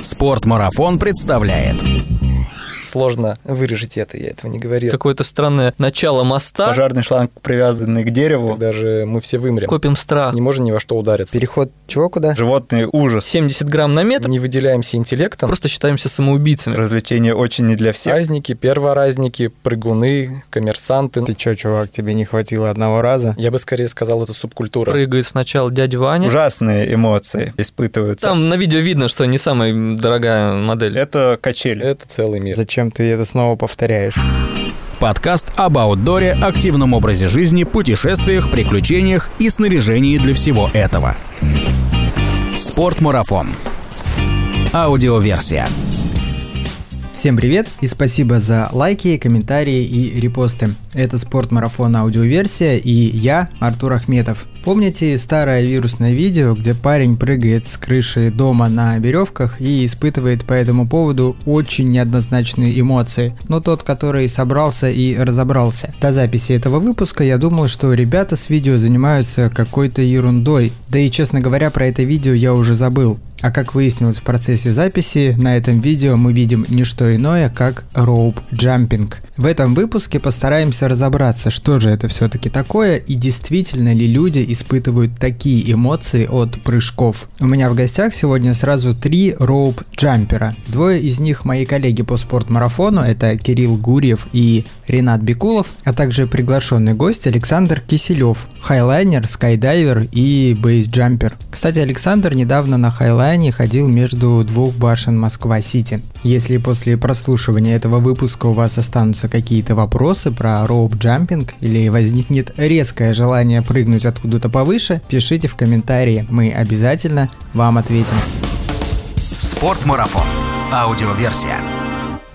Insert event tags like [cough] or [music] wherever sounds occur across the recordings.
Спортмарафон представляет сложно вырежить это, я этого не говорил. Какое-то странное начало моста. Пожарный шланг, привязанный к дереву. Даже мы все вымрем. Копим страх. Не можем ни во что удариться. Переход чего куда? Животный ужас. 70 грамм на метр. Не выделяемся интеллектом. Просто считаемся самоубийцами. Развлечения очень не для всех. Праздники, перворазники, прыгуны, коммерсанты. Ты чё, чувак, тебе не хватило одного раза? Я бы скорее сказал, это субкультура. Прыгает сначала дядя Ваня. Ужасные эмоции испытываются. Там на видео видно, что не самая дорогая модель. Это качели. Это целый мир. Зачем ты это снова повторяешь? Подкаст об аутдоре, активном образе жизни, путешествиях, приключениях и снаряжении для всего этого. Спортмарафон. Аудиоверсия. Всем привет и спасибо за лайки, комментарии и репосты. Это спортмарафон аудиоверсия и я, Артур Ахметов. Помните старое вирусное видео, где парень прыгает с крыши дома на веревках и испытывает по этому поводу очень неоднозначные эмоции, но тот, который собрался и разобрался. До записи этого выпуска я думал, что ребята с видео занимаются какой-то ерундой, да и честно говоря про это видео я уже забыл. А как выяснилось в процессе записи, на этом видео мы видим не что иное, как роуп джампинг. В этом выпуске постараемся разобраться, что же это все-таки такое и действительно ли люди испытывают такие эмоции от прыжков. У меня в гостях сегодня сразу три роуп-джампера. Двое из них мои коллеги по спортмарафону, это Кирилл Гурьев и Ренат Бекулов, а также приглашенный гость Александр Киселев, хайлайнер, скайдайвер и бейсджампер. Кстати, Александр недавно на хайлайне ходил между двух башен Москва-Сити. Если после прослушивания этого выпуска у вас останутся какие-то вопросы про роуп-джампинг или возникнет резкое желание прыгнуть откуда откуда-то повыше, пишите в комментарии, мы обязательно вам ответим. Спортмарафон. Аудиоверсия.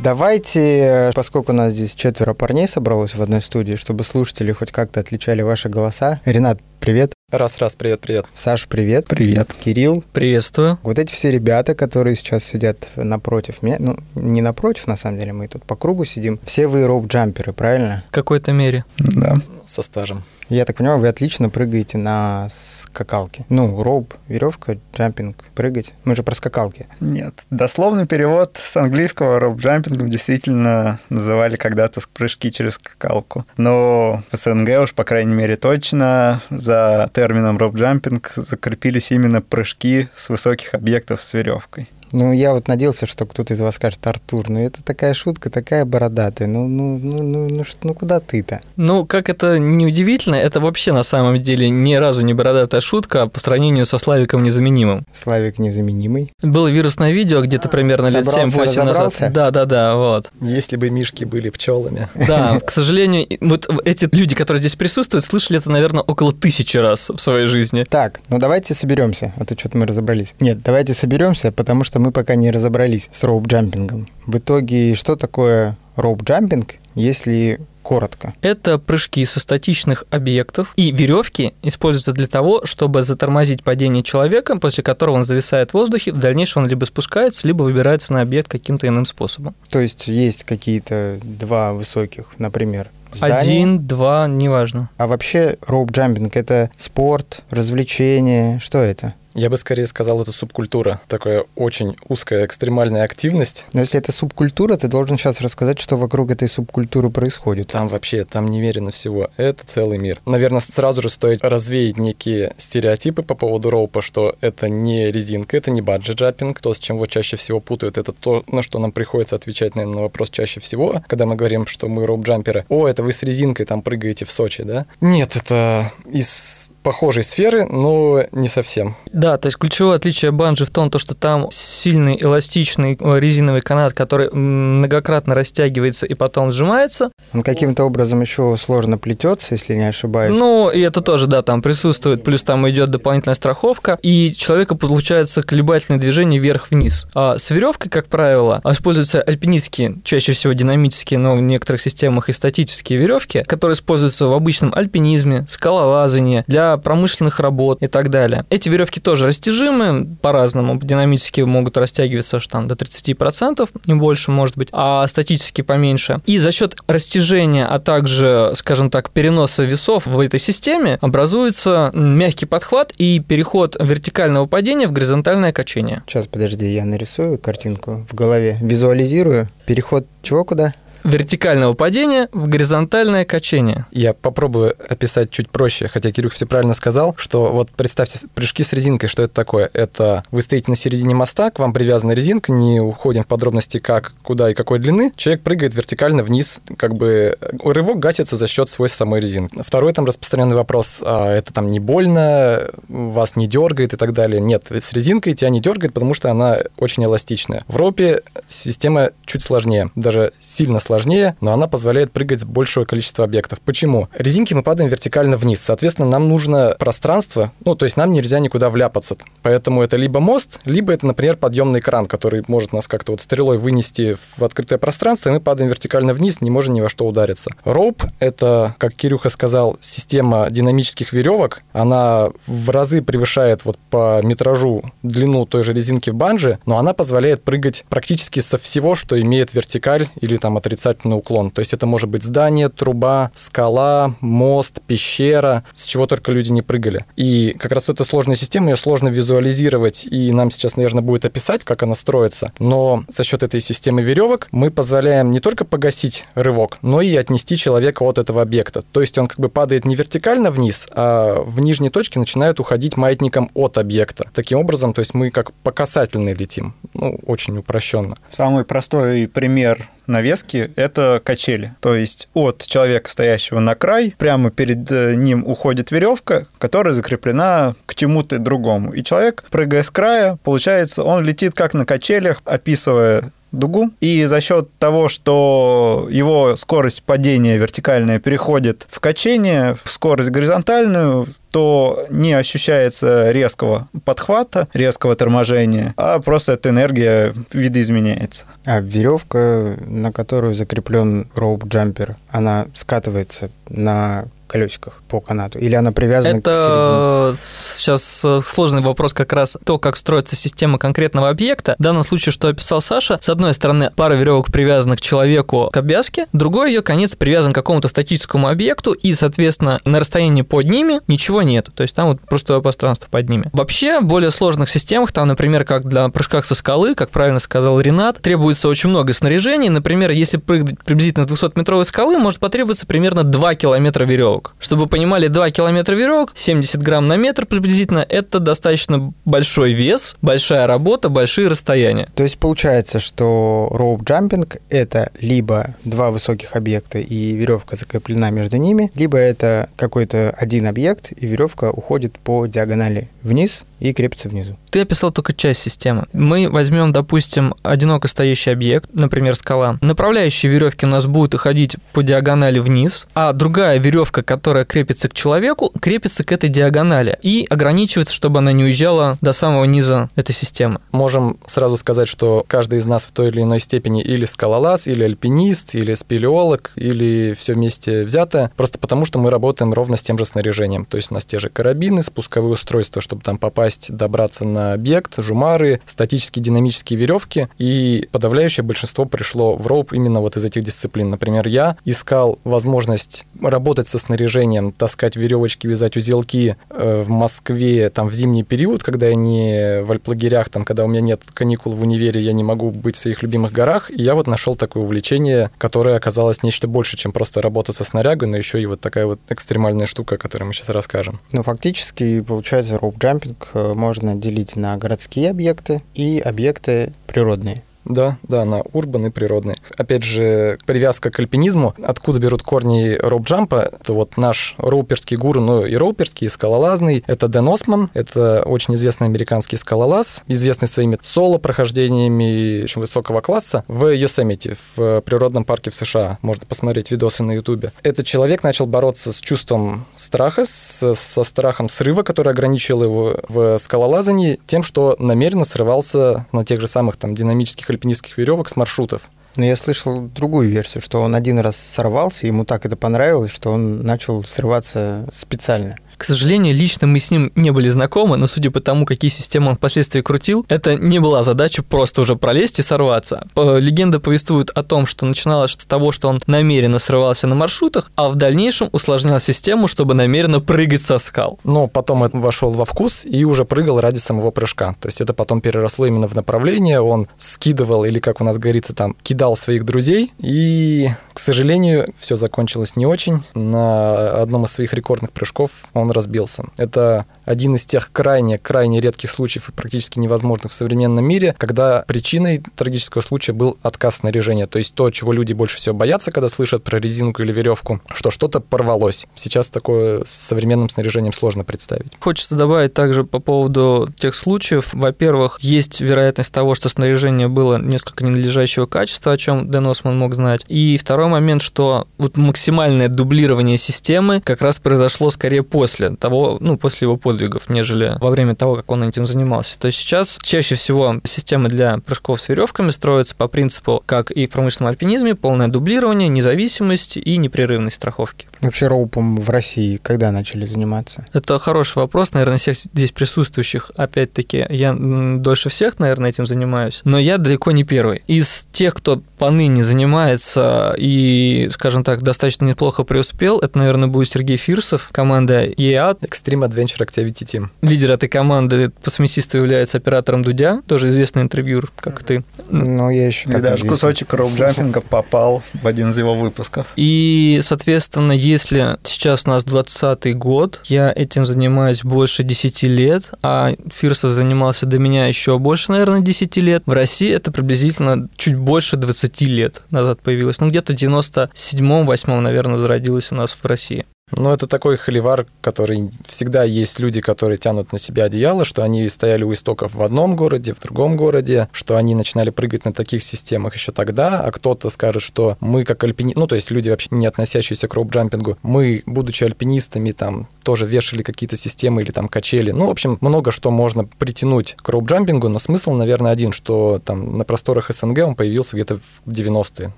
Давайте, поскольку у нас здесь четверо парней собралось в одной студии, чтобы слушатели хоть как-то отличали ваши голоса. Ренат, привет. Раз-раз, привет-привет. Саш, привет. Привет. Кирилл. Приветствую. Вот эти все ребята, которые сейчас сидят напротив меня, ну, не напротив, на самом деле, мы тут по кругу сидим, все вы роуп-джамперы, правильно? В какой-то мере. Да. Со стажем. Я так понимаю, вы отлично прыгаете на скакалке. Ну, роуп, веревка, джампинг, прыгать. Мы же про скакалки. Нет. Дословный перевод с английского роуп-джампингом действительно называли когда-то прыжки через скакалку. Но в СНГ уж, по крайней мере, точно за термином роуп-джампинг закрепились именно прыжки с высоких объектов с веревкой. Ну, я вот надеялся, что кто-то из вас скажет, Артур, ну это такая шутка, такая бородатая, ну, ну, ну, ну, ну, ну куда ты-то? Ну, как это неудивительно, это вообще на самом деле ни разу не бородатая шутка по сравнению со Славиком Незаменимым. Славик Незаменимый. Было вирусное видео где-то примерно лет 7-8 назад. Да, да, да, вот. Если бы мишки были пчелами. [laughs] Да, к сожалению, вот эти люди, которые здесь присутствуют, слышали это, наверное, около тысячи раз в своей жизни. Так, ну давайте соберемся, а то что-то мы разобрались. Нет, давайте соберемся, потому что мы пока не разобрались с роуп-джампингом. В итоге, что такое роуп-джампинг, если коротко. Это прыжки со статичных объектов, и веревки используются для того, чтобы затормозить падение человека, после которого он зависает в воздухе, в дальнейшем он либо спускается, либо выбирается на объект каким-то иным способом. То есть есть какие-то два высоких, например, здания. Один, два, неважно. А вообще роуп-джампинг – это спорт, развлечение, что это? Я бы скорее сказал, это субкультура. Такая очень узкая экстремальная активность. Но если это субкультура, ты должен сейчас рассказать, что вокруг этой субкультуры происходит. Там вообще, там немерено всего. Это целый мир. Наверное, сразу же стоит развеять некие стереотипы по поводу роупа, что это не резинка, это не банджи-джампинг. То, с чем вот чаще всего путают, это то, на что нам приходится отвечать, наверное, на вопрос чаще всего, когда мы говорим, что мы роуп-джамперы. О, это вы с резинкой там прыгаете в Сочи, да? Нет, это из похожей сферы, но не совсем. Да, то есть ключевое отличие банджи в том, то, что там сильный эластичный э, резиновый канат, который многократно растягивается и потом сжимается. Он каким-то образом еще сложно плетется, если не ошибаюсь. Ну, и это тоже, да, там присутствует, плюс там идет дополнительная страховка, и человека получается колебательное движение вверх-вниз. А с веревкой, как правило, используются альпинистские, чаще всего динамические, но в некоторых системах и статические веревки, которые используются в обычном альпинизме, скалолазании, для промышленных работ и так далее. Эти веревки тоже тоже растяжимы по-разному. Динамически могут растягиваться аж там до 30%, не больше, может быть, а статически поменьше. И за счет растяжения, а также, скажем так, переноса весов в этой системе образуется мягкий подхват и переход вертикального падения в горизонтальное качение. Сейчас, подожди, я нарисую картинку в голове, визуализирую. Переход чего куда? Вертикального падения в горизонтальное качение. Я попробую описать чуть проще, хотя Кирюх все правильно сказал, что вот представьте прыжки с резинкой, что это такое? Это вы стоите на середине моста, к вам привязана резинка, не уходим в подробности, как, куда и какой длины. Человек прыгает вертикально вниз, как бы рывок гасится за счет свойств самой резинки. Второй там распространенный вопрос, а это там не больно, вас не дергает и так далее. Нет, с резинкой тебя не дергает, потому что она очень эластичная. В ропе система чуть сложнее, даже сильно сложнее сложнее, но она позволяет прыгать большего количества объектов. Почему? Резинки мы падаем вертикально вниз, соответственно, нам нужно пространство, ну, то есть нам нельзя никуда вляпаться. Поэтому это либо мост, либо это, например, подъемный кран, который может нас как-то вот стрелой вынести в открытое пространство, и мы падаем вертикально вниз, не можем ни во что удариться. Роуп — это, как Кирюха сказал, система динамических веревок. Она в разы превышает вот по метражу длину той же резинки в банже, но она позволяет прыгать практически со всего, что имеет вертикаль или там отрицательный отрицательный уклон. То есть это может быть здание, труба, скала, мост, пещера, с чего только люди не прыгали. И как раз в этой сложной системе ее сложно визуализировать, и нам сейчас, наверное, будет описать, как она строится. Но за счет этой системы веревок мы позволяем не только погасить рывок, но и отнести человека от этого объекта. То есть он как бы падает не вертикально вниз, а в нижней точке начинает уходить маятником от объекта. Таким образом, то есть мы как по касательной летим. Ну, очень упрощенно. Самый простой пример навески — это качели. То есть от человека, стоящего на край, прямо перед э, ним уходит веревка, которая закреплена к чему-то другому. И человек, прыгая с края, получается, он летит как на качелях, описывая дугу. И за счет того, что его скорость падения вертикальная переходит в качение, в скорость горизонтальную, то не ощущается резкого подхвата, резкого торможения, а просто эта энергия видоизменяется. А веревка, на которую закреплен роуп-джампер, она скатывается на колесиках по канату? Или она привязана Это к середине? сейчас э, сложный вопрос как раз то, как строится система конкретного объекта. В данном случае, что описал Саша, с одной стороны, пара веревок привязана к человеку к обвязке, другой ее конец привязан к какому-то статическому объекту, и, соответственно, на расстоянии под ними ничего нет. То есть там вот пустое пространство под ними. Вообще, в более сложных системах, там, например, как для прыжка со скалы, как правильно сказал Ренат, требуется очень много снаряжений. Например, если прыгать приблизительно с 200-метровой скалы, может потребоваться примерно 2 километра веревок. Чтобы вы понимали, 2 километра веревок, 70 грамм на метр приблизительно, это достаточно большой вес, большая работа, большие расстояния. То есть получается, что роуп-джампинг — это либо два высоких объекта и веревка закреплена между ними, либо это какой-то один объект и веревка уходит по диагонали вниз и крепится внизу. Ты описал только часть системы. Мы возьмем, допустим, одиноко стоящий объект, например, скала. Направляющие веревки у нас будут уходить по диагонали вниз, а другая веревка, которая крепится к человеку, крепится к этой диагонали и ограничивается, чтобы она не уезжала до самого низа этой системы. Можем сразу сказать, что каждый из нас в той или иной степени или скалолаз, или альпинист, или спелеолог, или все вместе взятое, просто потому что мы работаем ровно с тем же снаряжением. То есть у нас те же карабины, спусковые устройства, чтобы там попасть, добраться на объект, жумары, статические динамические веревки, и подавляющее большинство пришло в роуп именно вот из этих дисциплин. Например, я искал возможность работать со снаряжением, таскать веревочки, вязать узелки э, в Москве там в зимний период, когда я не в альплагерях, там, когда у меня нет каникул в универе, я не могу быть в своих любимых горах, и я вот нашел такое увлечение, которое оказалось нечто больше, чем просто работа со снарягой, но еще и вот такая вот экстремальная штука, о которой мы сейчас расскажем. Ну, фактически, получается, роуп-джампинг можно делить на городские объекты и объекты природные. Да, да, на urban и природный. Опять же, привязка к альпинизму. Откуда берут корни роуп-джампа? Это вот наш роуперский гуру, ну и роуперский, и скалолазный. Это Дэн Осман, это очень известный американский скалолаз, известный своими соло-прохождениями очень высокого класса в Йосемите, в природном парке в США. Можно посмотреть видосы на ютубе. Этот человек начал бороться с чувством страха, с, со страхом срыва, который ограничил его в скалолазании, тем, что намеренно срывался на тех же самых там динамических альпинистских веревок с маршрутов. Но я слышал другую версию, что он один раз сорвался, ему так это понравилось, что он начал срываться специально. К сожалению, лично мы с ним не были знакомы, но судя по тому, какие системы он впоследствии крутил, это не была задача просто уже пролезть и сорваться. Легенда повествует о том, что начиналось с того, что он намеренно срывался на маршрутах, а в дальнейшем усложнял систему, чтобы намеренно прыгать со скал. Но потом это вошел во вкус и уже прыгал ради самого прыжка. То есть это потом переросло именно в направление, он скидывал или, как у нас говорится, там, кидал своих друзей, и, к сожалению, все закончилось не очень. На одном из своих рекордных прыжков он разбился. Это один из тех крайне-крайне редких случаев и практически невозможных в современном мире, когда причиной трагического случая был отказ снаряжения. То есть то, чего люди больше всего боятся, когда слышат про резинку или веревку, что что-то порвалось. Сейчас такое с современным снаряжением сложно представить. Хочется добавить также по поводу тех случаев. Во-первых, есть вероятность того, что снаряжение было несколько ненадлежащего качества, о чем Дэн Осман мог знать. И второй момент, что вот максимальное дублирование системы как раз произошло скорее после того, ну, после его подвигов, нежели во время того, как он этим занимался. То есть сейчас чаще всего системы для прыжков с веревками строятся по принципу, как и в промышленном альпинизме, полное дублирование, независимость и непрерывность страховки. Вообще роупом в России когда начали заниматься? Это хороший вопрос, наверное, всех здесь присутствующих. Опять-таки, я дольше всех, наверное, этим занимаюсь, но я далеко не первый. Из тех, кто поныне занимается и, скажем так, достаточно неплохо преуспел, это, наверное, будет Сергей Фирсов, команда EAD. Extreme Adventure Activity Team. Лидер этой команды по совместительству является оператором Дудя, тоже известный интервьюер, как и ты. Ну, я еще И даже кусочек роуп-джампинга попал в один из его выпусков. И, соответственно, если сейчас у нас 20 год, я этим занимаюсь больше 10 лет, а Фирсов занимался до меня еще больше, наверное, 10 лет. В России это приблизительно чуть больше 20 лет назад появилось. Ну, где-то в 97-8, наверное, зародилось у нас в России. Ну, это такой холивар, который всегда есть люди, которые тянут на себя одеяло, что они стояли у истоков в одном городе, в другом городе, что они начинали прыгать на таких системах еще тогда, а кто-то скажет, что мы как альпинисты, ну, то есть люди вообще не относящиеся к роуп-джампингу, мы, будучи альпинистами, там, тоже вешали какие-то системы или там качели. Ну, в общем, много что можно притянуть к роуп-джампингу, но смысл, наверное, один, что там на просторах СНГ он появился где-то в 90-е,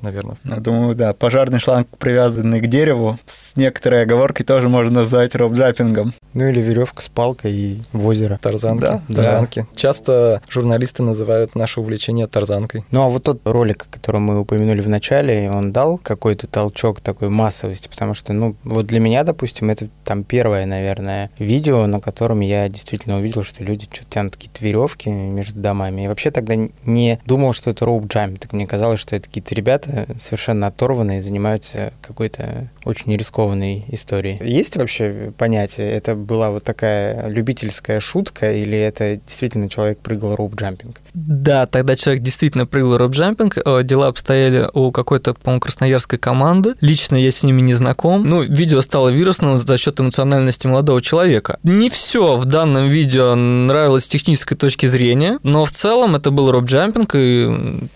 наверное. Я думаю, да, пожарный шланг, привязанный к дереву, с некоторой оговоркой тоже можно назвать роуп-джампингом. Ну или веревка с палкой и в озеро. Тарзанки. Да, тарзанки. Часто журналисты называют наше увлечение тарзанкой. Ну а вот тот ролик, который мы упомянули в начале, он дал какой-то толчок такой массовости, потому что, ну, вот для меня, допустим, это там первое, наверное, видео, на котором я действительно увидел, что люди что-то тянут какие-то веревки между домами. И вообще тогда не думал, что это роуп-джамп. Так мне казалось, что это какие-то ребята совершенно оторванные, занимаются какой-то очень рискованной историей. Есть вообще понятие, это была вот такая любительская шутка или это действительно человек прыгал роуп-джампинг? Да, тогда человек действительно прыгал роуп-джампинг. Э, дела обстояли у какой-то, по-моему, красноярской команды. Лично я с ними не знаком. Ну, видео стало вирусным за счет эмоциональности молодого человека. Не все в данном видео нравилось с технической точки зрения, но в целом это был роуп-джампинг, и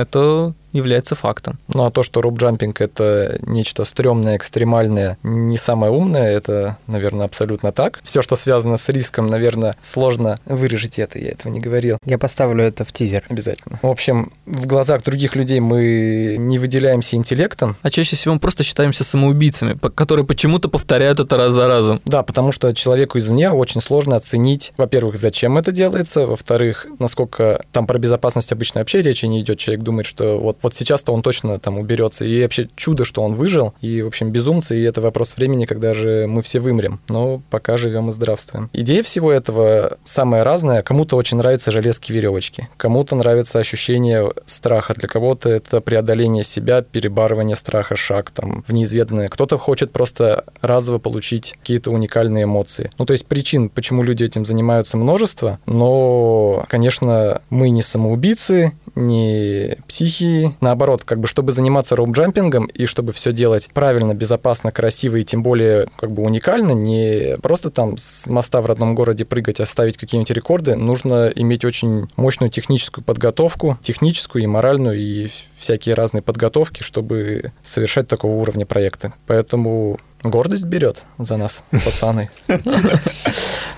это является фактом. Ну а то, что роуп-джампинг это нечто стрёмное, экстремальное, не самое умное, это, наверное, абсолютно так. Все, что связано с риском, наверное, сложно вырежить это, я этого не говорил. Я поставлю это в тизер. Обязательно. В общем, в глазах других людей мы не выделяемся интеллектом. А чаще всего мы просто считаемся самоубийцами, которые почему-то повторяют это раз за разом. Да, потому что человеку извне очень сложно оценить, во-первых, зачем это делается, во-вторых, насколько там про безопасность обычно вообще речи не идет. Человек думает, что вот вот сейчас-то он точно там уберется. И вообще чудо, что он выжил. И, в общем, безумцы, и это вопрос времени, когда же мы все вымрем. Но пока живем и здравствуем. Идея всего этого самая разная. Кому-то очень нравятся железки веревочки, кому-то нравится ощущение страха, для кого-то это преодоление себя, перебарывание страха, шаг там в неизведанное. Кто-то хочет просто разово получить какие-то уникальные эмоции. Ну, то есть причин, почему люди этим занимаются, множество, но, конечно, мы не самоубийцы, не психи, наоборот, как бы, чтобы заниматься роуп-джампингом и чтобы все делать правильно, безопасно, красиво и тем более как бы уникально, не просто там с моста в родном городе прыгать, а какие-нибудь рекорды, нужно иметь очень мощную техническую подготовку, техническую и моральную, и всякие разные подготовки, чтобы совершать такого уровня проекты. Поэтому гордость берет за нас, пацаны.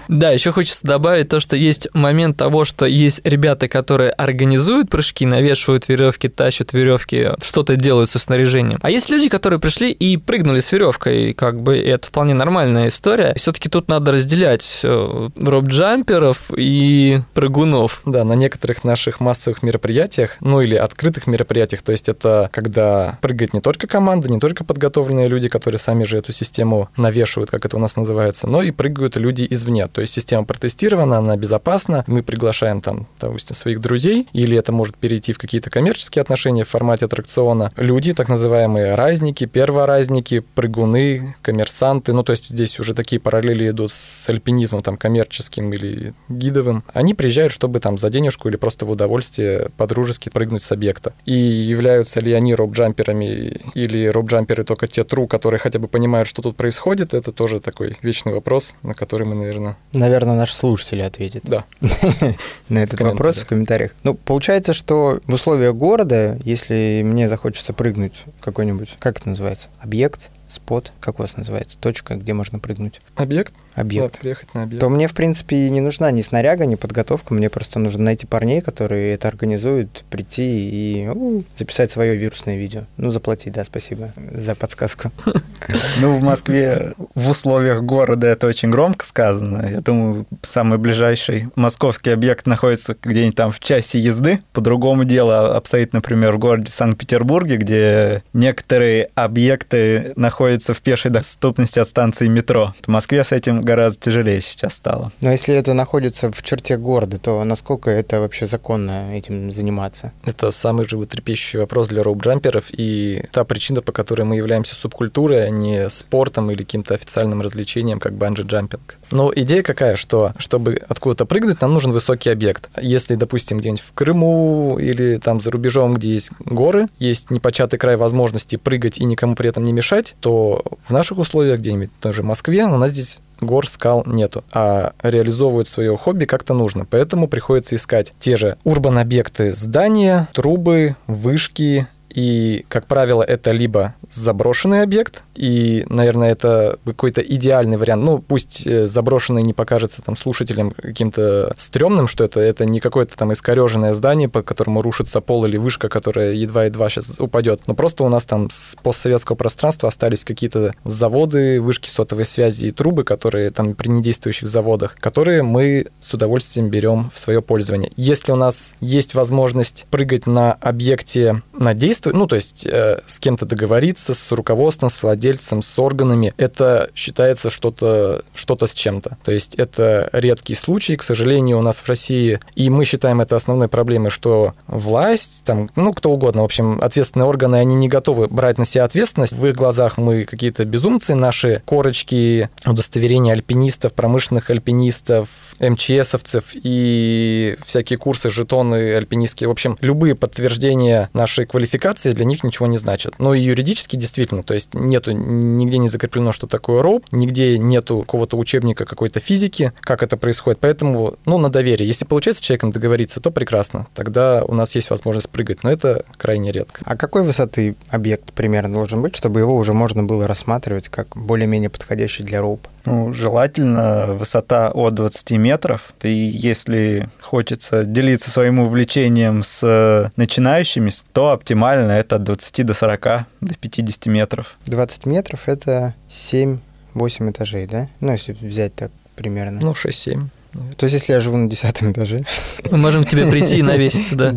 Да, еще хочется добавить то, что есть момент того, что есть ребята, которые организуют прыжки, навешивают веревки, тащат веревки, что-то делают со снаряжением. А есть люди, которые пришли и прыгнули с веревкой, как бы это вполне нормальная история. Все-таки тут надо разделять э, роп-джамперов и прыгунов. Да, на некоторых наших массовых мероприятиях, ну или открытых мероприятиях, то есть это когда прыгает не только команда, не только подготовленные люди, которые сами же эту систему навешивают, как это у нас называется, но и прыгают люди извне. То есть система протестирована, она безопасна, мы приглашаем там, допустим, своих друзей, или это может перейти в какие-то коммерческие отношения в формате аттракциона. Люди, так называемые разники, перворазники, прыгуны, коммерсанты, ну то есть здесь уже такие параллели идут с альпинизмом там коммерческим или гидовым. Они приезжают, чтобы там за денежку или просто в удовольствие по-дружески прыгнуть с объекта. И являются ли они роп-джамперами или роп-джамперы только те тру, которые хотя бы понимают, что тут происходит, это тоже такой вечный вопрос, на который мы, наверное... Наверное, наши слушатели ответят. Да. [laughs] На этот вопрос в комментариях. Ну, получается, что в условиях города, если мне захочется прыгнуть какой-нибудь, как это называется, объект, спот, как у вас называется, точка, где можно прыгнуть? Объект? Объект. Да, приехать на объект. То мне, в принципе, и не нужна ни снаряга, ни подготовка. Мне просто нужно найти парней, которые это организуют, прийти и у, записать свое вирусное видео. Ну, заплатить, да, спасибо за подсказку. Ну, в Москве в условиях города это очень громко сказано. Я думаю, самый ближайший московский объект находится где-нибудь там в часе езды. По-другому дело обстоит, например, в городе Санкт-Петербурге, где некоторые объекты находятся в пешей доступности от станции метро. В Москве с этим гораздо тяжелее сейчас стало. Но если это находится в черте города, то насколько это вообще законно этим заниматься? Это самый животрепещущий вопрос для роуп-джамперов и та причина, по которой мы являемся субкультурой, а не спортом или каким-то официальным развлечением, как банджи-джампинг. Но идея какая, что чтобы откуда-то прыгнуть, нам нужен высокий объект. Если, допустим, где-нибудь в Крыму или там за рубежом, где есть горы, есть непочатый край возможности прыгать и никому при этом не мешать, то в наших условиях, где-нибудь тоже в Москве, у нас здесь гор, скал нету, а реализовывать свое хобби как-то нужно. Поэтому приходится искать те же урбан-объекты, здания, трубы, вышки, и, как правило, это либо заброшенный объект, и, наверное, это какой-то идеальный вариант. Ну, пусть э, заброшенный не покажется там слушателям каким-то стрёмным, что это, это не какое-то там искореженное здание, по которому рушится пол или вышка, которая едва-едва сейчас упадет. Но просто у нас там с постсоветского пространства остались какие-то заводы, вышки сотовой связи и трубы, которые там при недействующих заводах, которые мы с удовольствием берем в свое пользование. Если у нас есть возможность прыгать на объекте на действие, ну, то есть э, с кем-то договориться, с руководством, с владельцем, с органами, это считается что-то что с чем-то. То есть это редкий случай, к сожалению, у нас в России, и мы считаем это основной проблемой, что власть, там, ну, кто угодно, в общем, ответственные органы, они не готовы брать на себя ответственность. В их глазах мы какие-то безумцы, наши корочки, удостоверения альпинистов, промышленных альпинистов, МЧСовцев и всякие курсы, жетоны альпинистские. В общем, любые подтверждения нашей квалификации для них ничего не значат. Но и юридически действительно, то есть нету, нигде не закреплено, что такое РОП, нигде нету какого-то учебника какой-то физики, как это происходит. Поэтому, ну, на доверие. Если получается с человеком договориться, то прекрасно. Тогда у нас есть возможность прыгать, но это крайне редко. А какой высоты объект примерно должен быть, чтобы его уже можно было рассматривать как более-менее подходящий для роуп? Ну, желательно высота от 20 метров. И если хочется делиться своим увлечением с начинающими, то оптимально это от 20 до 40, до 50 метров. 20 метров — это 7-8 этажей, да? Ну, если взять так примерно. Ну, 6-7. То есть, если я живу на десятом этаже... Мы можем к тебе прийти и навеситься, [laughs] да.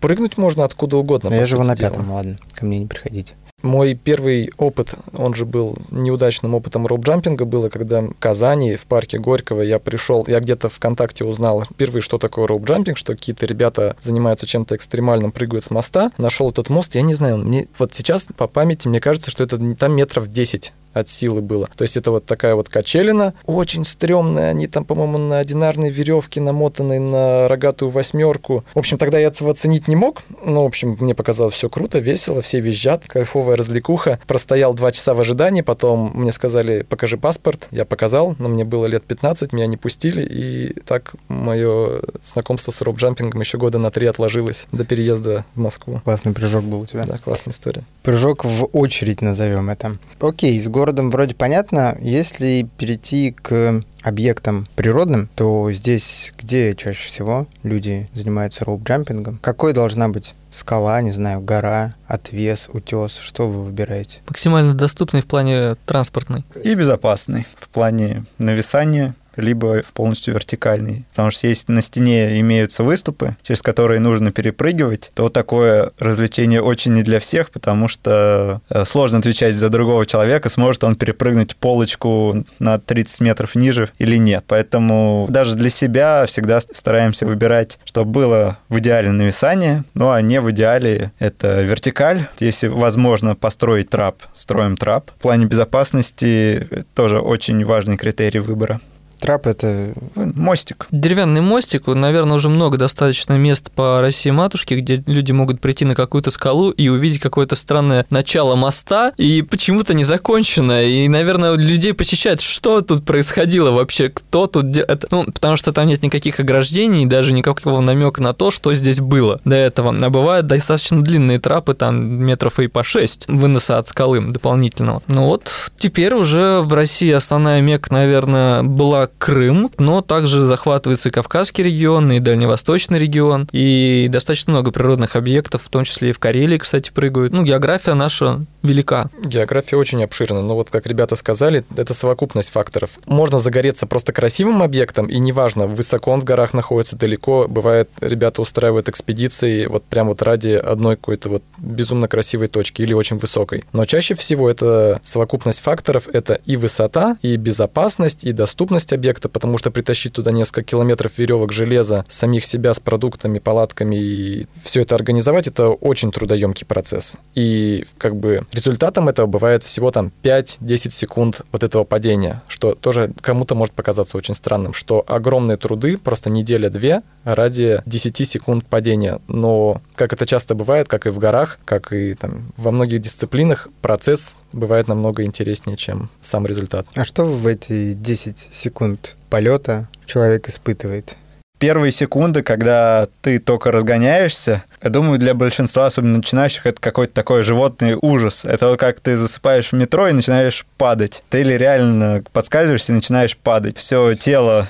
Прыгнуть можно откуда угодно. Я живу на пятом, ладно, ко мне не приходите. Мой первый опыт, он же был неудачным опытом роуп-джампинга, было, когда в Казани, в парке Горького я пришел, я где-то ВКонтакте узнал впервые, что такое роуп-джампинг, что какие-то ребята занимаются чем-то экстремальным, прыгают с моста. Нашел этот мост, я не знаю, мне вот сейчас по памяти мне кажется, что это там метров 10 от силы было. То есть это вот такая вот качелина, очень стрёмная, они там, по-моему, на одинарной веревке намотанной на рогатую восьмерку. В общем, тогда я этого оценить не мог, но, в общем, мне показалось все круто, весело, все визжат, кайфовая новая развлекуха. Простоял два часа в ожидании, потом мне сказали, покажи паспорт. Я показал, но мне было лет 15, меня не пустили, и так мое знакомство с роуп-джампингом еще года на три отложилось до переезда в Москву. Классный прыжок был у тебя. Да, классная история. Прыжок в очередь назовем это. Окей, с городом вроде понятно. Если перейти к объектам природным, то здесь где чаще всего люди занимаются роуп-джампингом? Какой должна быть скала, не знаю, гора, отвес, утес? Что вы выбираете? Максимально доступный в плане транспортной. И безопасный в плане нависания, либо полностью вертикальный. Потому что если на стене имеются выступы, через которые нужно перепрыгивать, то такое развлечение очень не для всех, потому что э, сложно отвечать за другого человека, сможет он перепрыгнуть полочку на 30 метров ниже или нет. Поэтому даже для себя всегда стараемся выбирать, чтобы было в идеале нависание, ну а не в идеале это вертикаль. Если возможно построить трап, строим трап. В плане безопасности тоже очень важный критерий выбора. Трап это Мостик. Деревянный мостик, наверное, уже много достаточно мест по России матушке, где люди могут прийти на какую-то скалу и увидеть какое-то странное начало моста, и почему-то не законченное. И, наверное, людей посещает, что тут происходило вообще, кто тут... де- Ну, потому что там нет никаких ограждений, даже никакого намека на то, что здесь было до этого. А бывают достаточно длинные трапы, там метров и по 6 выноса от скалы дополнительного. Ну вот, теперь уже в России основная мека, наверное, была Крым, но также захватывается и Кавказский регион, и Дальневосточный регион, и достаточно много природных объектов, в том числе и в Карелии, кстати, прыгают. Ну, география наша велика. География очень обширна, но вот как ребята сказали, это совокупность факторов. Можно загореться просто красивым объектом, и неважно, высоко он в горах находится, далеко. Бывает, ребята устраивают экспедиции вот прям вот ради одной какой-то вот безумно красивой точки или очень высокой. Но чаще всего это совокупность факторов, это и высота, и безопасность, и доступность объекта, потому что притащить туда несколько километров веревок железа, самих себя с продуктами, палатками и все это организовать, это очень трудоемкий процесс. И как бы результатом этого бывает всего там 5-10 секунд вот этого падения, что тоже кому-то может показаться очень странным, что огромные труды, просто неделя-две ради 10 секунд падения. Но, как это часто бывает, как и в горах, как и там во многих дисциплинах, процесс бывает намного интереснее, чем сам результат. А что в эти 10 секунд полета человек испытывает? Первые секунды, когда ты только разгоняешься, я думаю, для большинства, особенно начинающих, это какой-то такой животный ужас. Это вот как ты засыпаешь в метро и начинаешь падать. Ты или реально подскальзываешься и начинаешь падать. Все тело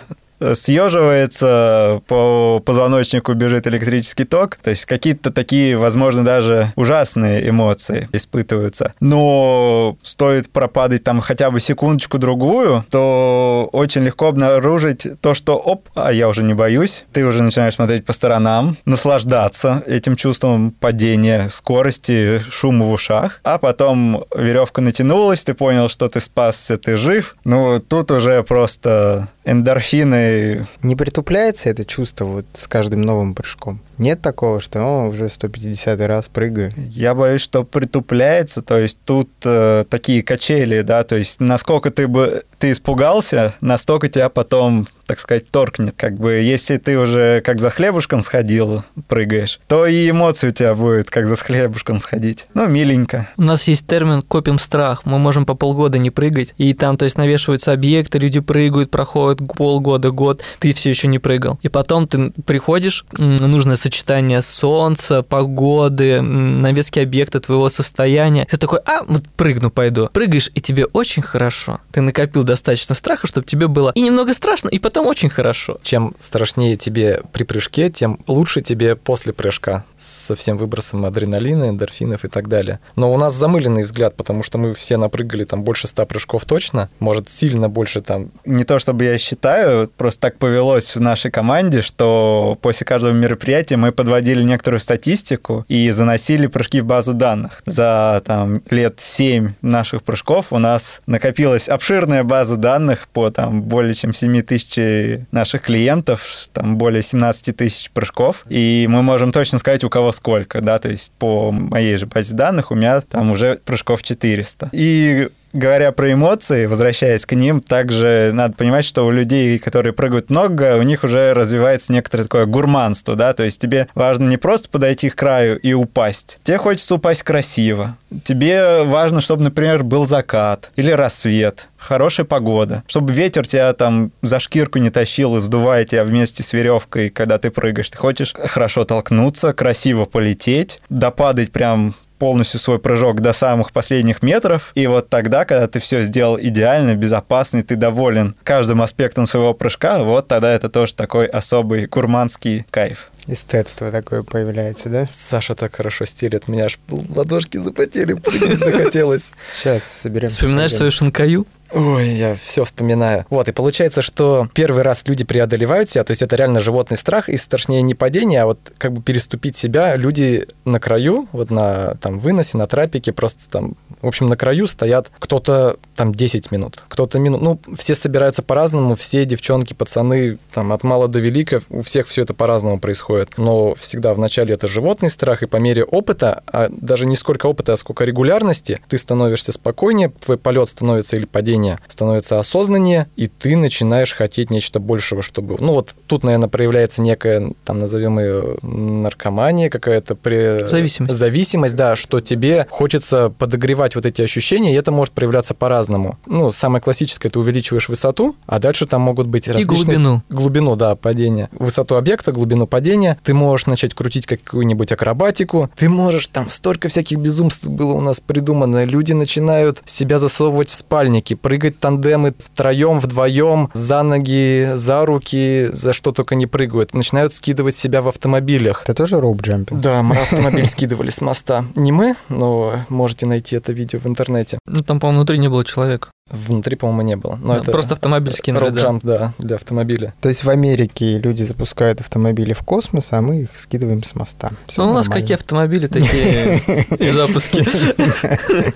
съеживается, по позвоночнику бежит электрический ток. То есть какие-то такие, возможно, даже ужасные эмоции испытываются. Но стоит пропадать там хотя бы секундочку-другую, то очень легко обнаружить то, что оп, а я уже не боюсь. Ты уже начинаешь смотреть по сторонам, наслаждаться этим чувством падения, скорости, шума в ушах. А потом веревка натянулась, ты понял, что ты спасся, ты жив. Ну, тут уже просто эндорфины Не притупляется это чувство вот с каждым новым прыжком? Нет такого, что «О, уже 150 раз прыгаю. Я боюсь, что притупляется, то есть тут э, такие качели, да, то есть насколько ты бы ты испугался, настолько тебя потом, так сказать, торкнет. Как бы если ты уже как за хлебушком сходил, прыгаешь, то и эмоции у тебя будет как за хлебушком сходить. Ну, миленько. У нас есть термин «копим страх». Мы можем по полгода не прыгать, и там, то есть, навешиваются объекты, люди прыгают, проходит полгода, год, ты все еще не прыгал. И потом ты приходишь, м, нужное сочетание солнца, погоды, навески объекта, твоего состояния. Ты такой, а, вот прыгну пойду. Прыгаешь, и тебе очень хорошо. Ты накопил достаточно страха, чтобы тебе было и немного страшно, и потом очень хорошо. Чем страшнее тебе при прыжке, тем лучше тебе после прыжка со всем выбросом адреналина, эндорфинов и так далее. Но у нас замыленный взгляд, потому что мы все напрыгали там больше 100 прыжков точно, может сильно больше там Не то чтобы я считаю, просто так повелось в нашей команде, что после каждого мероприятия мы подводили некоторую статистику и заносили прыжки в базу данных. За там, лет 7 наших прыжков у нас накопилась обширная база данных по там, более чем 7 тысяч наших клиентов, там более 17 тысяч прыжков, и мы можем точно сказать, у кого сколько, да, то есть по моей же базе данных у меня там уже прыжков 400. И говоря про эмоции, возвращаясь к ним, также надо понимать, что у людей, которые прыгают много, у них уже развивается некоторое такое гурманство, да, то есть тебе важно не просто подойти к краю и упасть, тебе хочется упасть красиво, тебе важно, чтобы, например, был закат или рассвет, хорошая погода, чтобы ветер тебя там за шкирку не тащил и сдувая тебя вместе с веревкой, когда ты прыгаешь. Ты хочешь хорошо толкнуться, красиво полететь, допадать прям полностью свой прыжок до самых последних метров. И вот тогда, когда ты все сделал идеально, безопасно, и ты доволен каждым аспектом своего прыжка, вот тогда это тоже такой особый гурманский кайф. Эстетство такое появляется, да? Саша так хорошо стелит, меня аж ладошки запотели, захотелось. Сейчас соберем. Вспоминаешь свою шинкаю? Ой, я все вспоминаю. Вот, и получается, что первый раз люди преодолевают себя, то есть это реально животный страх, и страшнее не падение, а вот как бы переступить себя люди на краю, вот на там выносе, на трапике, просто там, в общем, на краю стоят кто-то там 10 минут, кто-то минут, ну, все собираются по-разному, все девчонки, пацаны, там, от мала до велика, у всех все это по-разному происходит, но всегда вначале это животный страх, и по мере опыта, а даже не сколько опыта, а сколько регулярности, ты становишься спокойнее, твой полет становится или падение становится осознаннее, и ты начинаешь хотеть нечто большего, чтобы... Ну вот тут, наверное, проявляется некая, там, назовем ее наркомания, какая-то при... Зависимость. Зависимость, да, что тебе хочется подогревать вот эти ощущения, и это может проявляться по-разному. Ну, самое классическое, ты увеличиваешь высоту, а дальше там могут быть различные... И глубину. Глубину, да, падения. Высоту объекта, глубину падения. Ты можешь начать крутить какую-нибудь акробатику. Ты можешь, там столько всяких безумств было у нас придумано. Люди начинают себя засовывать в спальники, прыгать тандемы втроем, вдвоем, за ноги, за руки, за что только не прыгают. Начинают скидывать себя в автомобилях. Это тоже роуп-джампинг? Да, мы [laughs] автомобиль скидывали с моста. Не мы, но можете найти это видео в интернете. Ну, там, по-моему, внутри не было человека. Внутри, по-моему, не было. Но Да, это Просто автомобиль скинули, да. rope jump, да, для автомобиля. То есть в Америке люди запускают автомобили в космос, а мы их скидываем с моста. Всё Ну, у нас нормально. какие автомобили, такие и запуски. [laughs]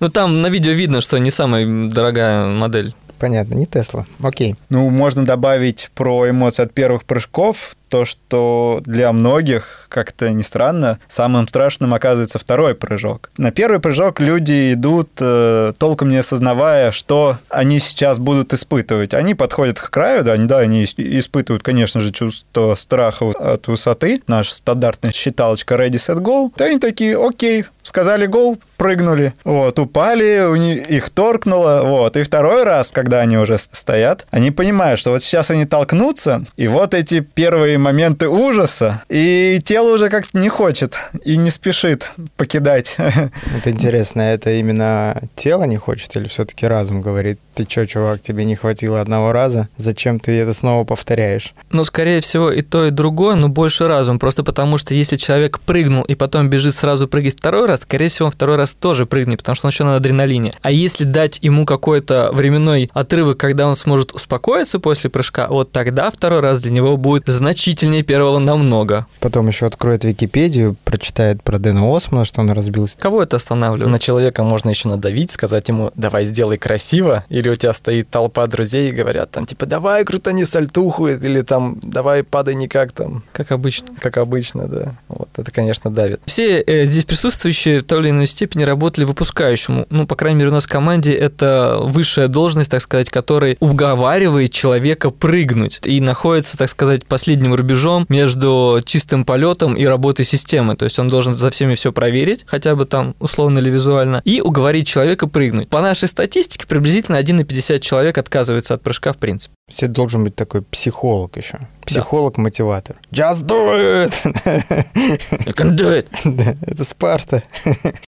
Ну, там на видео видно, что не самая дорогая модель. Понятно, не Тесла. Окей. Ну, можно добавить про эмоции от первых прыжков то, что для многих, как-то не странно, самым страшным оказывается второй прыжок. На первый прыжок люди идут, э, толком не осознавая, что они сейчас будут испытывать. Они подходят к краю, да, они, да, они ис- испытывают, конечно же, чувство страха от высоты. Наша стандартная считалочка ready, set, go. Да, они такие, окей, сказали go, прыгнули. Вот, упали, у них, их торкнуло. Вот, и второй раз, когда они уже стоят, они понимают, что вот сейчас они толкнутся, и вот эти первые моменты ужаса, и тело уже как-то не хочет и не спешит покидать. [laughs] Вот интересно, это именно тело не хочет или все-таки разум говорит, ты чё, чувак, тебе не хватило одного раза, зачем ты это снова повторяешь? Ну, скорее всего, и то, и другое, но больше разум. Просто потому, что если человек прыгнул и потом бежит сразу прыгать второй раз, скорее всего, он второй раз тоже прыгнет, потому что он еще на адреналине. А если дать ему какой-то временной отрывок, когда он сможет успокоиться после прыжка, вот тогда второй раз для него будет значительнее первого намного. Потом еще откроет Википедию, прочитает про Дэна Османа, что он разбился. Кого это останавливает? На человека можно еще надавить, сказать ему, давай сделай красиво, или у тебя стоит толпа друзей и говорят там, типа, давай крутани сальтуху, или там, давай падай никак там, Как обычно. как обычно, да. Вот это, конечно, давит. Все э, здесь присутствующие в той или иной степени работали выпускающему. Ну, по крайней мере, у нас в команде это высшая должность, так сказать, которая уговаривает человека прыгнуть и находится, так сказать, последним рубежом между чистым полетом и работой системы. То есть он должен за всеми все проверить, хотя бы там условно или визуально, и уговорить человека прыгнуть. По нашей статистике, приблизительно 1 на 50 человек отказывается от прыжка в принципе. Это должен быть такой психолог еще. Психолог-мотиватор. Just do it! You can do it. [laughs] Да, это Спарта.